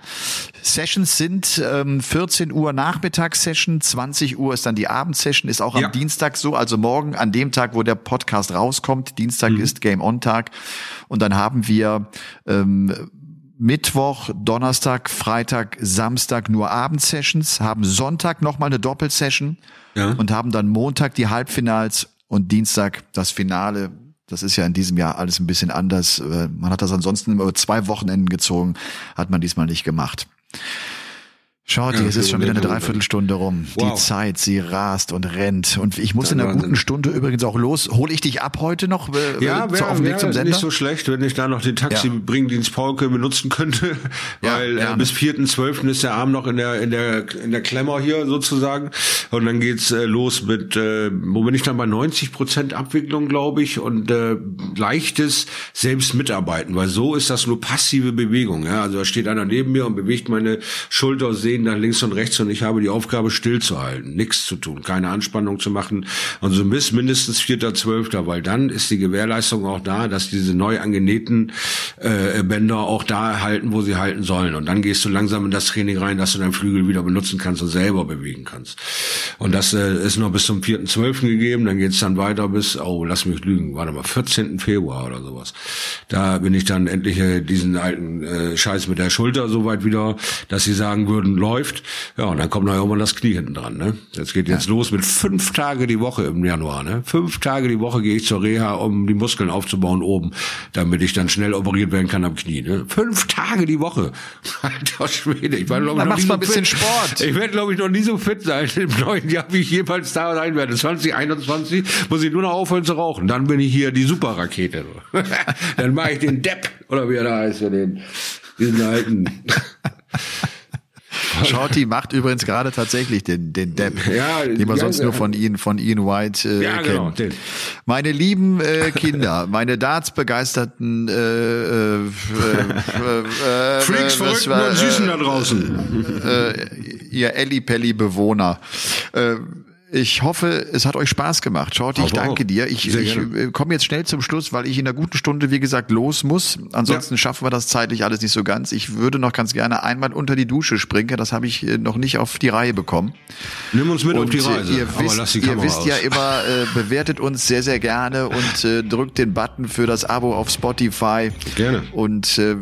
Sessions sind ähm, 14 Uhr Nachmittagssession, 20 Uhr ist dann die Abendsession, ist auch am ja. Dienstag so, also morgen an dem Tag, wo der Podcast rauskommt. Dienstag mhm. ist Game On Tag und dann haben wir ähm, Mittwoch, Donnerstag, Freitag, Samstag nur Abendsessions, haben Sonntag nochmal eine Doppelsession ja. und haben dann Montag die Halbfinals und Dienstag das Finale. Das ist ja in diesem Jahr alles ein bisschen anders. Äh, man hat das ansonsten über zwei Wochenenden gezogen, hat man diesmal nicht gemacht. Shorty, Ja, es ist schon wieder eine Kilometer. Dreiviertelstunde rum. Wow. Die Zeit, sie rast und rennt. Und ich muss in einer guten Stunde übrigens auch los. Hole ich dich ab heute noch äh, Ja, zu, wäre auf dem Weg wär zum Sender? nicht so schlecht, wenn ich da noch den Ja. Taxi-Bringdienst Paulke benutzen könnte, Ja, weil äh, gerne. bis 4.12. ist der Abend noch in der in der in der Klemmer hier sozusagen und dann geht's äh, los mit, äh, wo bin ich dann bei 90 Prozent Abwicklung, glaube ich, und äh, leichtes selbst mitarbeiten, weil so ist das nur passive Bewegung. Ja, also da steht einer neben mir und bewegt meine Schulter, Sehnen nach links und rechts und ich habe die Aufgabe stillzuhalten, nichts zu tun, keine Anspannung zu machen und so bis mindestens 4.12., weil dann ist die Gewährleistung auch da, dass diese neu angenähten äh, Bänder auch da halten, wo sie halten sollen. Und dann gehst du langsam in das Training rein, dass du deinen Flügel wieder benutzen kannst und selber bewegen kannst. Und das äh, ist noch bis zum 4.12. gegeben, dann geht's dann weiter bis, oh, lass mich lügen, warte mal, 14. Februar oder sowas. Da bin ich dann endlich äh, diesen alten äh, Scheiß mit der Schulter so weit wieder, dass sie sagen würden, läuft. Ja, und dann kommt noch irgendwann das Knie hinten dran. Ne? Das geht jetzt los mit fünf Tage die Woche im Januar. Ne? Fünf Tage die Woche gehe ich zur Reha, um die Muskeln aufzubauen oben, damit ich dann schnell operiert werden kann am Knie. Ne? Fünf Tage die Woche. Alter Schwede, ich war glaube ich Dann noch machst nie so mal ein bisschen fit. Sport. Ich werde glaube ich noch nie so fit sein im neuen Jahr, wie ich jemals da sein werde. 2021 muss ich nur noch aufhören zu rauchen. Dann bin ich hier die Superrakete. dann mache ich den Depp oder wie er da heißt, für den diesen alten. Shorty macht übrigens gerade tatsächlich den, den Depp, Ja, den ja, sonst nur von Ian, von Ian White äh, Ja, genau, den. Meine lieben äh, Kinder, meine Darts-begeisterten äh, äh, äh, äh, Freaks, äh, was Verrückten war, und Süßen äh, da draußen. äh, ihr Elli-Pelli-Bewohner. Äh, ich hoffe, es hat euch Spaß gemacht. Shorty, ich danke dir. Ich, ich äh, komme jetzt schnell zum Schluss, weil ich in einer guten Stunde, wie gesagt, los muss. Ansonsten schaffen wir das zeitlich alles nicht so ganz. Ich würde noch ganz gerne einmal unter die Dusche springen. Das habe ich äh, noch nicht auf die Reihe bekommen. Nimm uns mit auf Und die äh, Reise. ihr aber wisst, die ihr wisst ja immer, äh, bewertet uns sehr, sehr gerne und äh, drückt den Button für das Abo auf Spotify. Gerne. Und äh,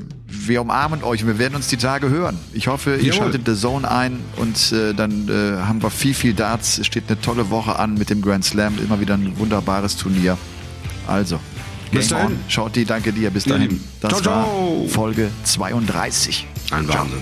wir umarmen euch und wir werden uns die Tage hören. Ich hoffe, ihr Jawohl. schaltet The Zone ein und äh, dann äh, haben wir viel, viel Darts. Es steht eine tolle Woche an mit dem Grand Slam. Immer wieder ein wunderbares Turnier. Also, Bis Game dahin. Schaut die, danke dir. Bis dahin. Das Ciao, ciao. war Folge 32. Ein Wahnsinn.